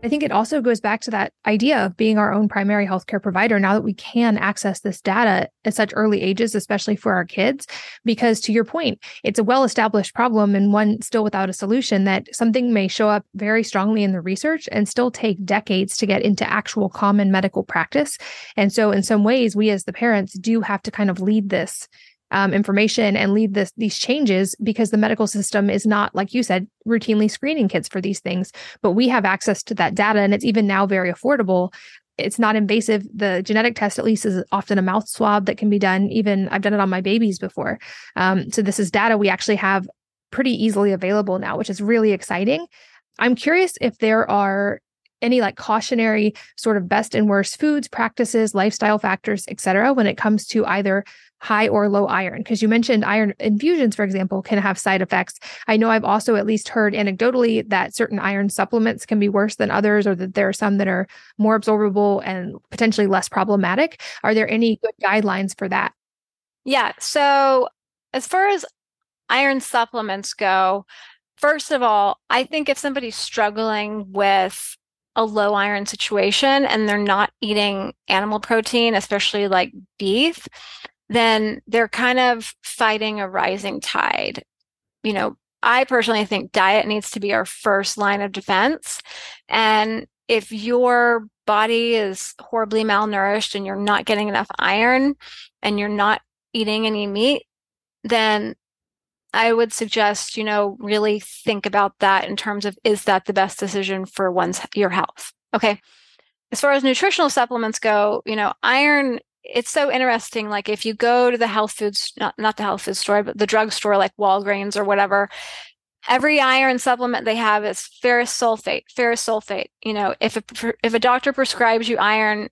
I think it also goes back to that idea of being our own primary healthcare provider now that we can access this data at such early ages, especially for our kids. Because to your point, it's a well established problem and one still without a solution that something may show up very strongly in the research and still take decades to get into actual common medical practice. And so, in some ways, we as the parents do have to kind of lead this um, information and lead this these changes because the medical system is not like you said routinely screening kids for these things but we have access to that data and it's even now very affordable. It's not invasive. The genetic test at least is often a mouth swab that can be done. Even i've done it on my babies before. Um, so this is data we actually have pretty easily available now which is really exciting. I'm curious if there are any like cautionary sort of best and worst foods practices lifestyle factors etc when it comes to either high or low iron? Because you mentioned iron infusions, for example, can have side effects. I know I've also at least heard anecdotally that certain iron supplements can be worse than others, or that there are some that are more absorbable and potentially less problematic. Are there any good guidelines for that? Yeah. So, as far as iron supplements go, first of all, I think if somebody's struggling with a low iron situation and they're not eating animal protein, especially like beef, then they're kind of fighting a rising tide. You know, I personally think diet needs to be our first line of defense. And if your body is horribly malnourished and you're not getting enough iron and you're not eating any meat, then I would suggest, you know, really think about that in terms of is that the best decision for one's your health? Okay. As far as nutritional supplements go, you know, iron it's so interesting. Like if you go to the health foods, not, not the health food store, but the drugstore like Walgreens or whatever, every iron supplement they have is ferrous sulfate, ferrous sulfate. You know, if a, if a doctor prescribes you iron,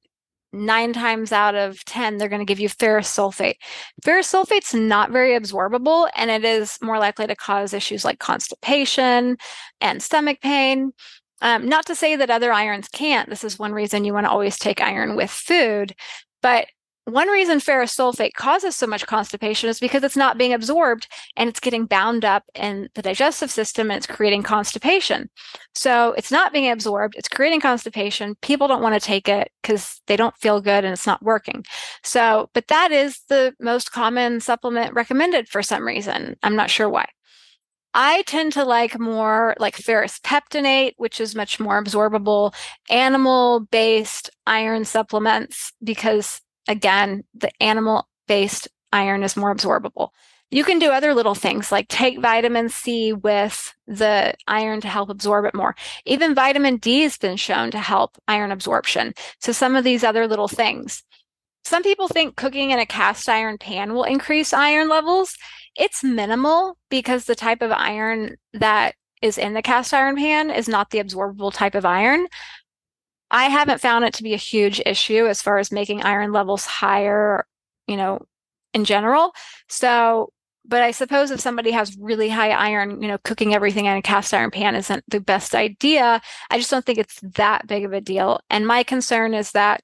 nine times out of 10, they're going to give you ferrous sulfate. Ferrous sulfate's not very absorbable and it is more likely to cause issues like constipation and stomach pain. Um, not to say that other irons can't. This is one reason you want to always take iron with food. But one reason ferrous sulfate causes so much constipation is because it's not being absorbed and it's getting bound up in the digestive system and it's creating constipation. So it's not being absorbed, it's creating constipation. People don't want to take it because they don't feel good and it's not working. So, but that is the most common supplement recommended for some reason. I'm not sure why. I tend to like more like ferrous peptinate, which is much more absorbable, animal based iron supplements because again, the animal based iron is more absorbable. You can do other little things like take vitamin C with the iron to help absorb it more. Even vitamin D has been shown to help iron absorption. So some of these other little things. Some people think cooking in a cast iron pan will increase iron levels. It's minimal because the type of iron that is in the cast iron pan is not the absorbable type of iron. I haven't found it to be a huge issue as far as making iron levels higher, you know, in general. So, but I suppose if somebody has really high iron, you know, cooking everything in a cast iron pan isn't the best idea. I just don't think it's that big of a deal. And my concern is that,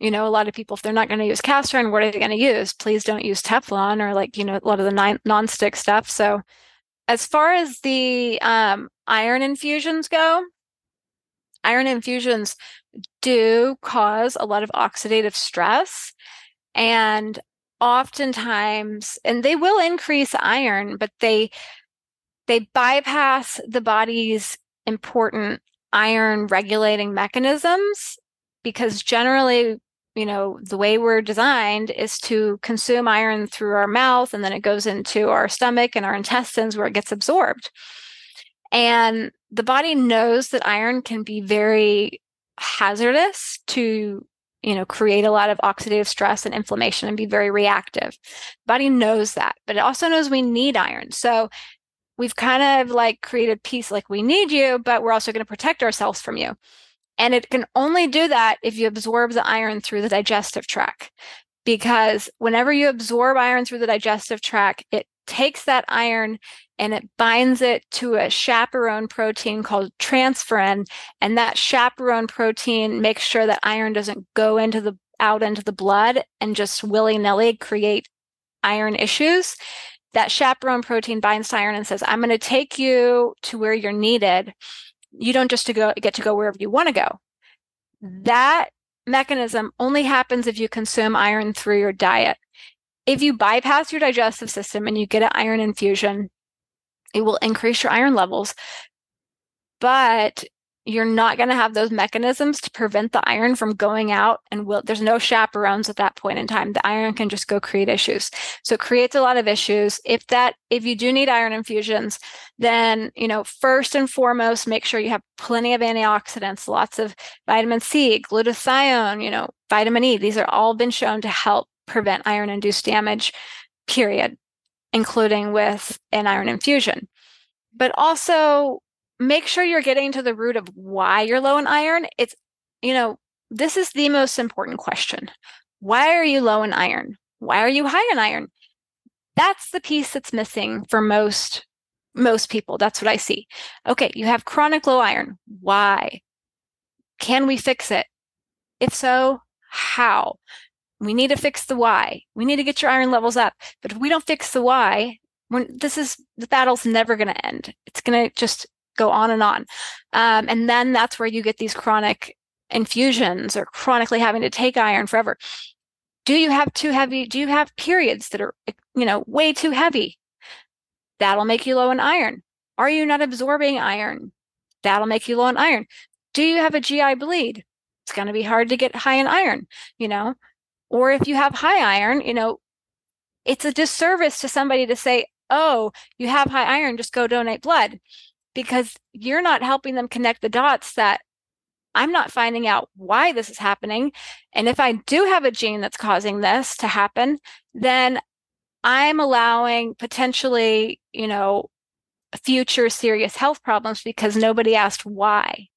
you know, a lot of people, if they're not going to use cast iron, what are they going to use? Please don't use Teflon or like, you know, a lot of the non-stick stuff. So as far as the um, iron infusions go, iron infusions do cause a lot of oxidative stress and oftentimes and they will increase iron but they they bypass the body's important iron regulating mechanisms because generally you know, the way we're designed is to consume iron through our mouth and then it goes into our stomach and our intestines where it gets absorbed. And the body knows that iron can be very hazardous to you know create a lot of oxidative stress and inflammation and be very reactive the body knows that but it also knows we need iron so we've kind of like created peace like we need you but we're also going to protect ourselves from you and it can only do that if you absorb the iron through the digestive tract. Because whenever you absorb iron through the digestive tract, it takes that iron and it binds it to a chaperone protein called transferrin. And that chaperone protein makes sure that iron doesn't go into the out into the blood and just willy-nilly create iron issues. That chaperone protein binds to iron and says, I'm going to take you to where you're needed you don't just to go get to go wherever you want to go. That mechanism only happens if you consume iron through your diet. If you bypass your digestive system and you get an iron infusion, it will increase your iron levels, but you're not going to have those mechanisms to prevent the iron from going out and will there's no chaperones at that point in time. The iron can just go create issues. So it creates a lot of issues. If that if you do need iron infusions then you know first and foremost make sure you have plenty of antioxidants lots of vitamin c glutathione you know vitamin e. These are all been shown to help prevent iron induced damage period including with an iron infusion but also make sure you're getting to the root of why you're low in iron. It's, you know, this is the most important question. Why are you low in iron? Why are you high in iron? That's the piece that's missing for most most people. That's what I see. Okay, you have chronic low iron. Why? Can we fix it? If so, how? We need to fix the why. We need to get your iron levels up. But if we don't fix the why, this is the battle's never going to end. It's going to just go on and on. Um, and then that's where you get these chronic infusions or chronically having to take iron forever. Do you have too heavy? Do you have periods that are, you know, way too heavy? That'll make you low in iron. Are you not absorbing iron? That'll make you low in iron. Do you have a GI bleed? It's going to be hard to get high in iron, you know? Or if you have high iron, you know, it's a disservice to somebody to say, oh, you have high iron, just go donate blood because you're not helping them connect the dots that I'm not finding out why this is happening. And if I do have a gene that's causing this to happen, then I'm allowing potentially, you know, future serious health problems because nobody asked why.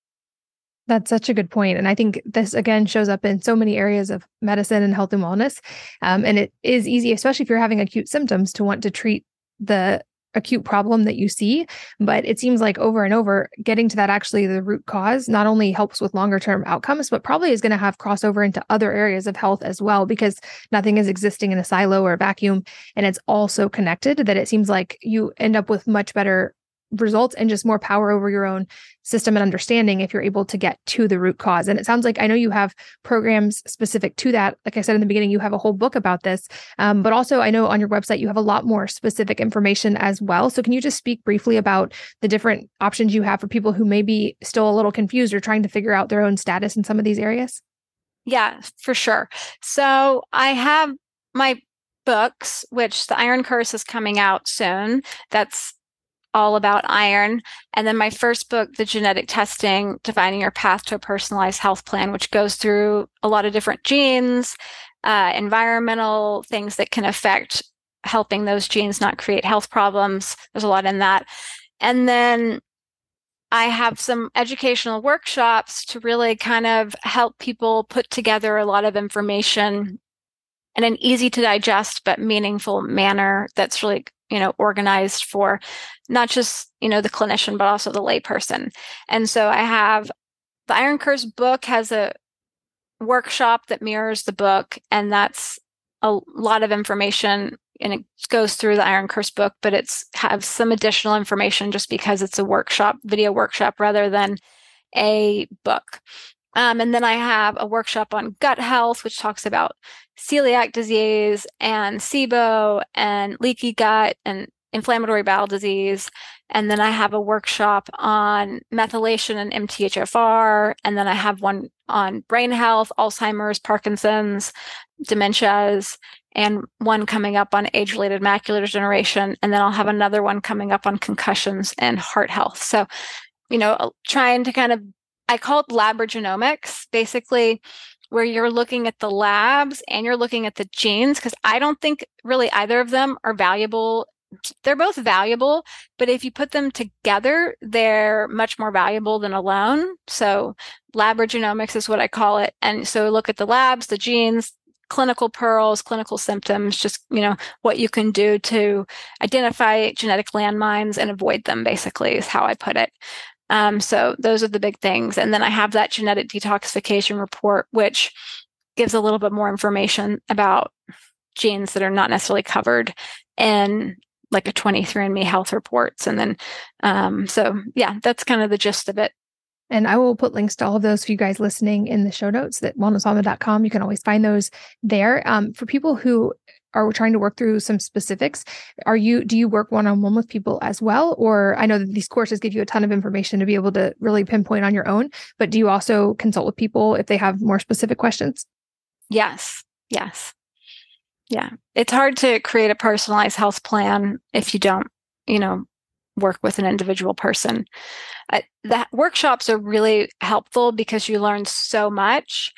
That's such a good point. And I think this again shows up in so many areas of medicine and health and wellness. Um, and it is easy, especially if you're having acute symptoms, to want to treat the acute problem that you see but it seems like over and over getting to that actually the root cause not only helps with longer term outcomes but probably is going to have crossover into other areas of health as well because nothing is existing in a silo or a vacuum and it's all so connected that it seems like you end up with much better results and just more power over your own system and understanding if you're able to get to the root cause. And it sounds like I know you have programs specific to that. Like I said in the beginning, you have a whole book about this. Um, but also, I know on your website, you have a lot more specific information as well. So, can you just speak briefly about the different options you have for people who may be still a little confused or trying to figure out their own status in some of these areas? Yeah, for sure. So, I have my books, which the Iron Curse is coming out soon. That's all about iron. And then my first book, The Genetic Testing, Defining Your Path to a Personalized Health Plan, which goes through a lot of different genes, uh, environmental things that can affect helping those genes not create health problems. There's a lot in that. And then I have some educational workshops to really kind of help people put together a lot of information in an easy to digest but meaningful manner that's really you know organized for not just you know the clinician but also the layperson. And so i have the iron curse book has a workshop that mirrors the book and that's a lot of information and it goes through the iron curse book but it's have some additional information just because it's a workshop video workshop rather than a book um, and then I have a workshop on gut health, which talks about celiac disease and SIBO and leaky gut and inflammatory bowel disease. And then I have a workshop on methylation and MTHFR. And then I have one on brain health, Alzheimer's, Parkinson's, dementias, and one coming up on age related macular degeneration. And then I'll have another one coming up on concussions and heart health. So, you know, trying to kind of, I call it labogenomics, basically where you're looking at the labs and you're looking at the genes because I don't think really either of them are valuable they're both valuable, but if you put them together, they're much more valuable than alone. So labogenomics is what I call it. And so look at the labs, the genes, clinical pearls, clinical symptoms, just, you know, what you can do to identify genetic landmines and avoid them basically is how I put it. Um, so those are the big things. And then I have that genetic detoxification report, which gives a little bit more information about genes that are not necessarily covered in like a 23andMe health reports. And then, um, so yeah, that's kind of the gist of it. And I will put links to all of those for you guys listening in the show notes that wellnessmama.com. You can always find those there. Um, for people who are we trying to work through some specifics, are you do you work one-on-one with people as well? Or I know that these courses give you a ton of information to be able to really pinpoint on your own, but do you also consult with people if they have more specific questions? Yes. Yes. Yeah. It's hard to create a personalized health plan if you don't, you know, work with an individual person. Uh, that workshops are really helpful because you learn so much,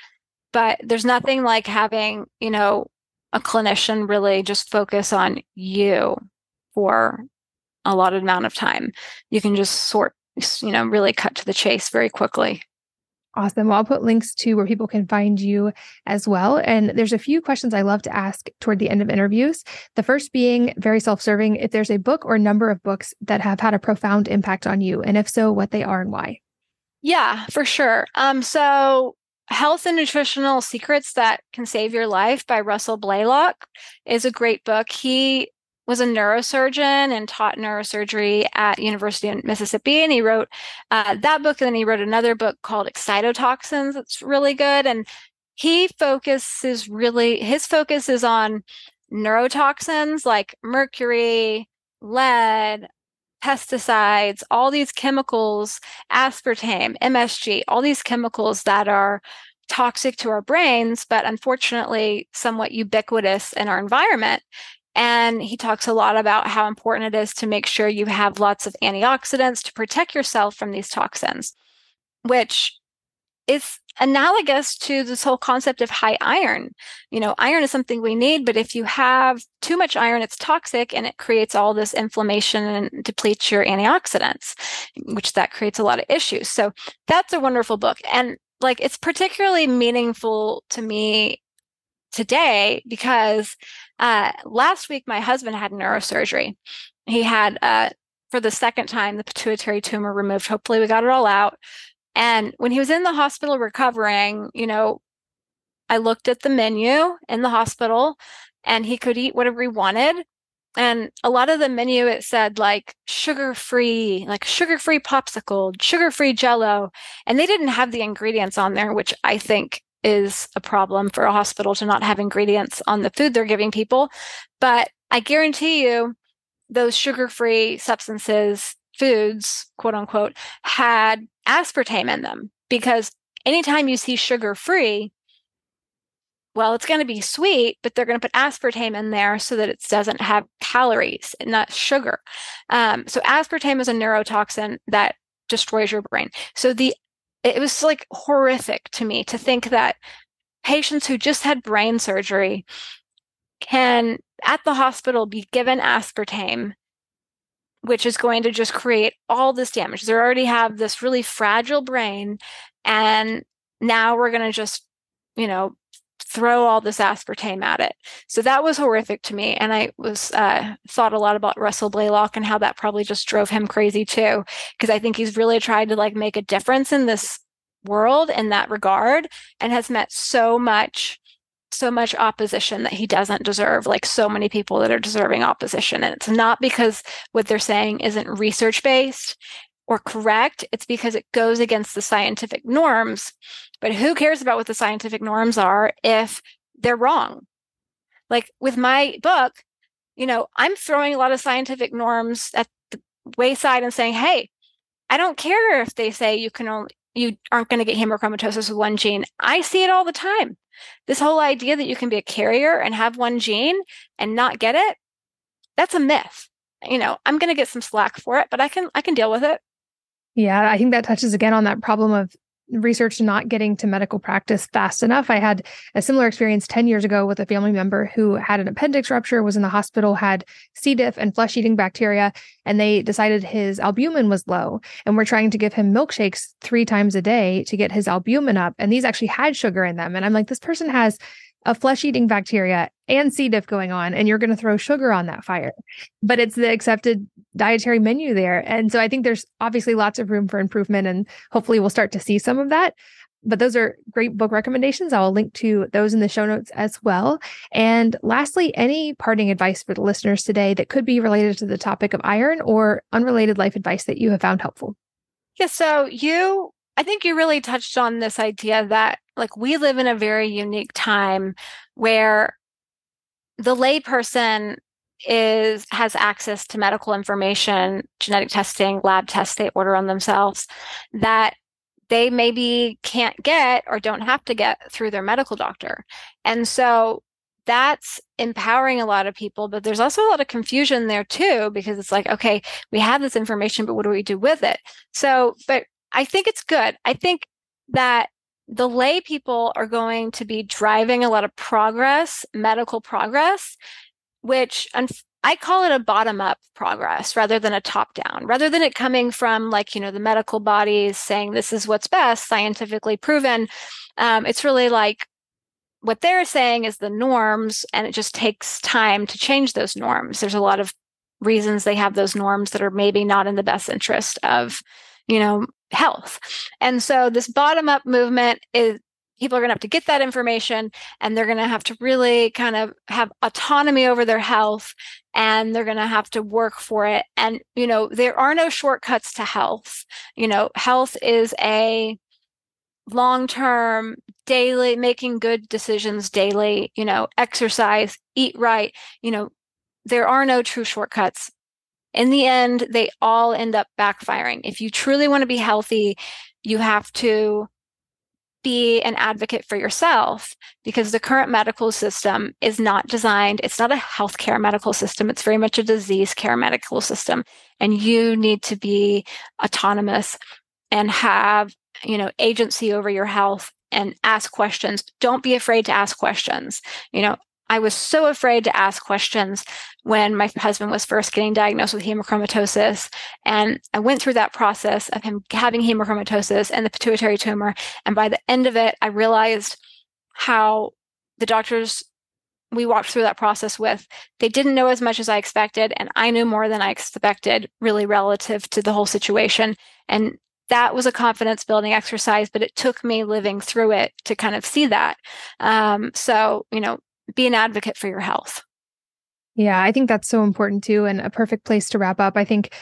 but there's nothing like having, you know, a clinician really just focus on you for a lot of amount of time. You can just sort, you know, really cut to the chase very quickly. Awesome. Well, I'll put links to where people can find you as well. And there's a few questions I love to ask toward the end of interviews. The first being very self serving if there's a book or number of books that have had a profound impact on you, and if so, what they are and why. Yeah, for sure. Um, so Health and Nutritional Secrets That Can Save Your Life by Russell Blaylock is a great book. He was a neurosurgeon and taught neurosurgery at University of Mississippi. And he wrote uh, that book, and then he wrote another book called Excitotoxins. It's really good. And he focuses really, his focus is on neurotoxins like mercury, lead, pesticides, all these chemicals, aspartame, MSG, all these chemicals that are toxic to our brains, but unfortunately somewhat ubiquitous in our environment. And he talks a lot about how important it is to make sure you have lots of antioxidants to protect yourself from these toxins, which is analogous to this whole concept of high iron. You know, iron is something we need, but if you have too much iron, it's toxic and it creates all this inflammation and depletes your antioxidants, which that creates a lot of issues. So that's a wonderful book. And like it's particularly meaningful to me today because uh, last week my husband had neurosurgery. He had uh, for the second time the pituitary tumor removed. Hopefully we got it all out. And when he was in the hospital recovering, you know, I looked at the menu in the hospital and he could eat whatever he wanted. And a lot of the menu, it said like sugar free, like sugar free popsicle, sugar free jello. And they didn't have the ingredients on there, which I think is a problem for a hospital to not have ingredients on the food they're giving people. But I guarantee you, those sugar free substances, foods, quote unquote, had aspartame in them because anytime you see sugar free, well, it's going to be sweet, but they're going to put aspartame in there so that it doesn't have calories and not sugar. Um, so aspartame is a neurotoxin that destroys your brain. So the it was like horrific to me to think that patients who just had brain surgery can at the hospital be given aspartame which is going to just create all this damage they already have this really fragile brain and now we're going to just you know throw all this aspartame at it. So that was horrific to me. And I was uh, thought a lot about Russell Blaylock and how that probably just drove him crazy too. Because I think he's really tried to like make a difference in this world in that regard and has met so much so much opposition that he doesn't deserve like so many people that are deserving opposition. And it's not because what they're saying isn't research based or correct. It's because it goes against the scientific norms. But who cares about what the scientific norms are if they're wrong? Like with my book, you know, I'm throwing a lot of scientific norms at the wayside and saying, hey, I don't care if they say you can only you aren't going to get hemochromatosis with one gene. I see it all the time. This whole idea that you can be a carrier and have one gene and not get it, that's a myth. You know, I'm going to get some slack for it, but I can I can deal with it. Yeah, I think that touches again on that problem of research not getting to medical practice fast enough. I had a similar experience 10 years ago with a family member who had an appendix rupture, was in the hospital, had C. diff and flesh eating bacteria, and they decided his albumin was low. And we're trying to give him milkshakes three times a day to get his albumin up. And these actually had sugar in them. And I'm like, this person has a flesh eating bacteria and C. diff going on, and you're going to throw sugar on that fire. But it's the accepted dietary menu there. And so I think there's obviously lots of room for improvement, and hopefully we'll start to see some of that. But those are great book recommendations. I will link to those in the show notes as well. And lastly, any parting advice for the listeners today that could be related to the topic of iron or unrelated life advice that you have found helpful? Yeah. So you, I think you really touched on this idea that like we live in a very unique time where the layperson is has access to medical information, genetic testing, lab tests they order on themselves that they maybe can't get or don't have to get through their medical doctor. And so that's empowering a lot of people, but there's also a lot of confusion there too, because it's like, okay, we have this information, but what do we do with it? So, but I think it's good. I think that the lay people are going to be driving a lot of progress, medical progress, which I call it a bottom up progress rather than a top down, rather than it coming from like, you know, the medical bodies saying this is what's best, scientifically proven. Um, it's really like what they're saying is the norms, and it just takes time to change those norms. There's a lot of reasons they have those norms that are maybe not in the best interest of, you know, health. And so this bottom up movement is people are going to have to get that information and they're going to have to really kind of have autonomy over their health and they're going to have to work for it. And you know there are no shortcuts to health. You know health is a long term daily making good decisions daily you know exercise eat right you know there are no true shortcuts in the end, they all end up backfiring. If you truly want to be healthy, you have to be an advocate for yourself because the current medical system is not designed, it's not a healthcare medical system, it's very much a disease care medical system. And you need to be autonomous and have, you know, agency over your health and ask questions. Don't be afraid to ask questions. You know, I was so afraid to ask questions when my husband was first getting diagnosed with hemochromatosis. And I went through that process of him having hemochromatosis and the pituitary tumor. And by the end of it, I realized how the doctors we walked through that process with, they didn't know as much as I expected. And I knew more than I expected, really relative to the whole situation. And that was a confidence building exercise, but it took me living through it to kind of see that. Um, so, you know, be an advocate for your health. Yeah, I think that's so important too, and a perfect place to wrap up. I think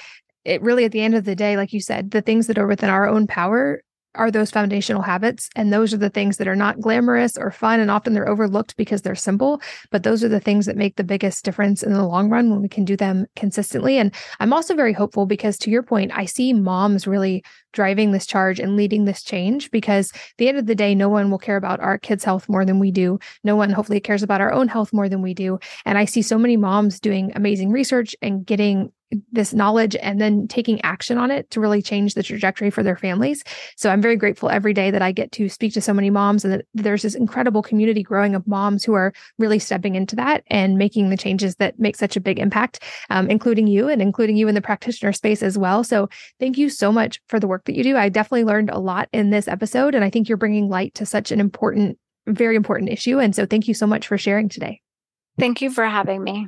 it really, at the end of the day, like you said, the things that are within our own power are those foundational habits. And those are the things that are not glamorous or fun. And often they're overlooked because they're simple. But those are the things that make the biggest difference in the long run when we can do them consistently. And I'm also very hopeful because, to your point, I see moms really driving this charge and leading this change because the end of the day no one will care about our kids health more than we do no one hopefully cares about our own health more than we do and i see so many moms doing amazing research and getting this knowledge and then taking action on it to really change the trajectory for their families. So I'm very grateful every day that I get to speak to so many moms and that there's this incredible community growing of moms who are really stepping into that and making the changes that make such a big impact, um, including you and including you in the practitioner space as well. So thank you so much for the work that you do. I definitely learned a lot in this episode, and I think you're bringing light to such an important, very important issue. And so thank you so much for sharing today. Thank you for having me.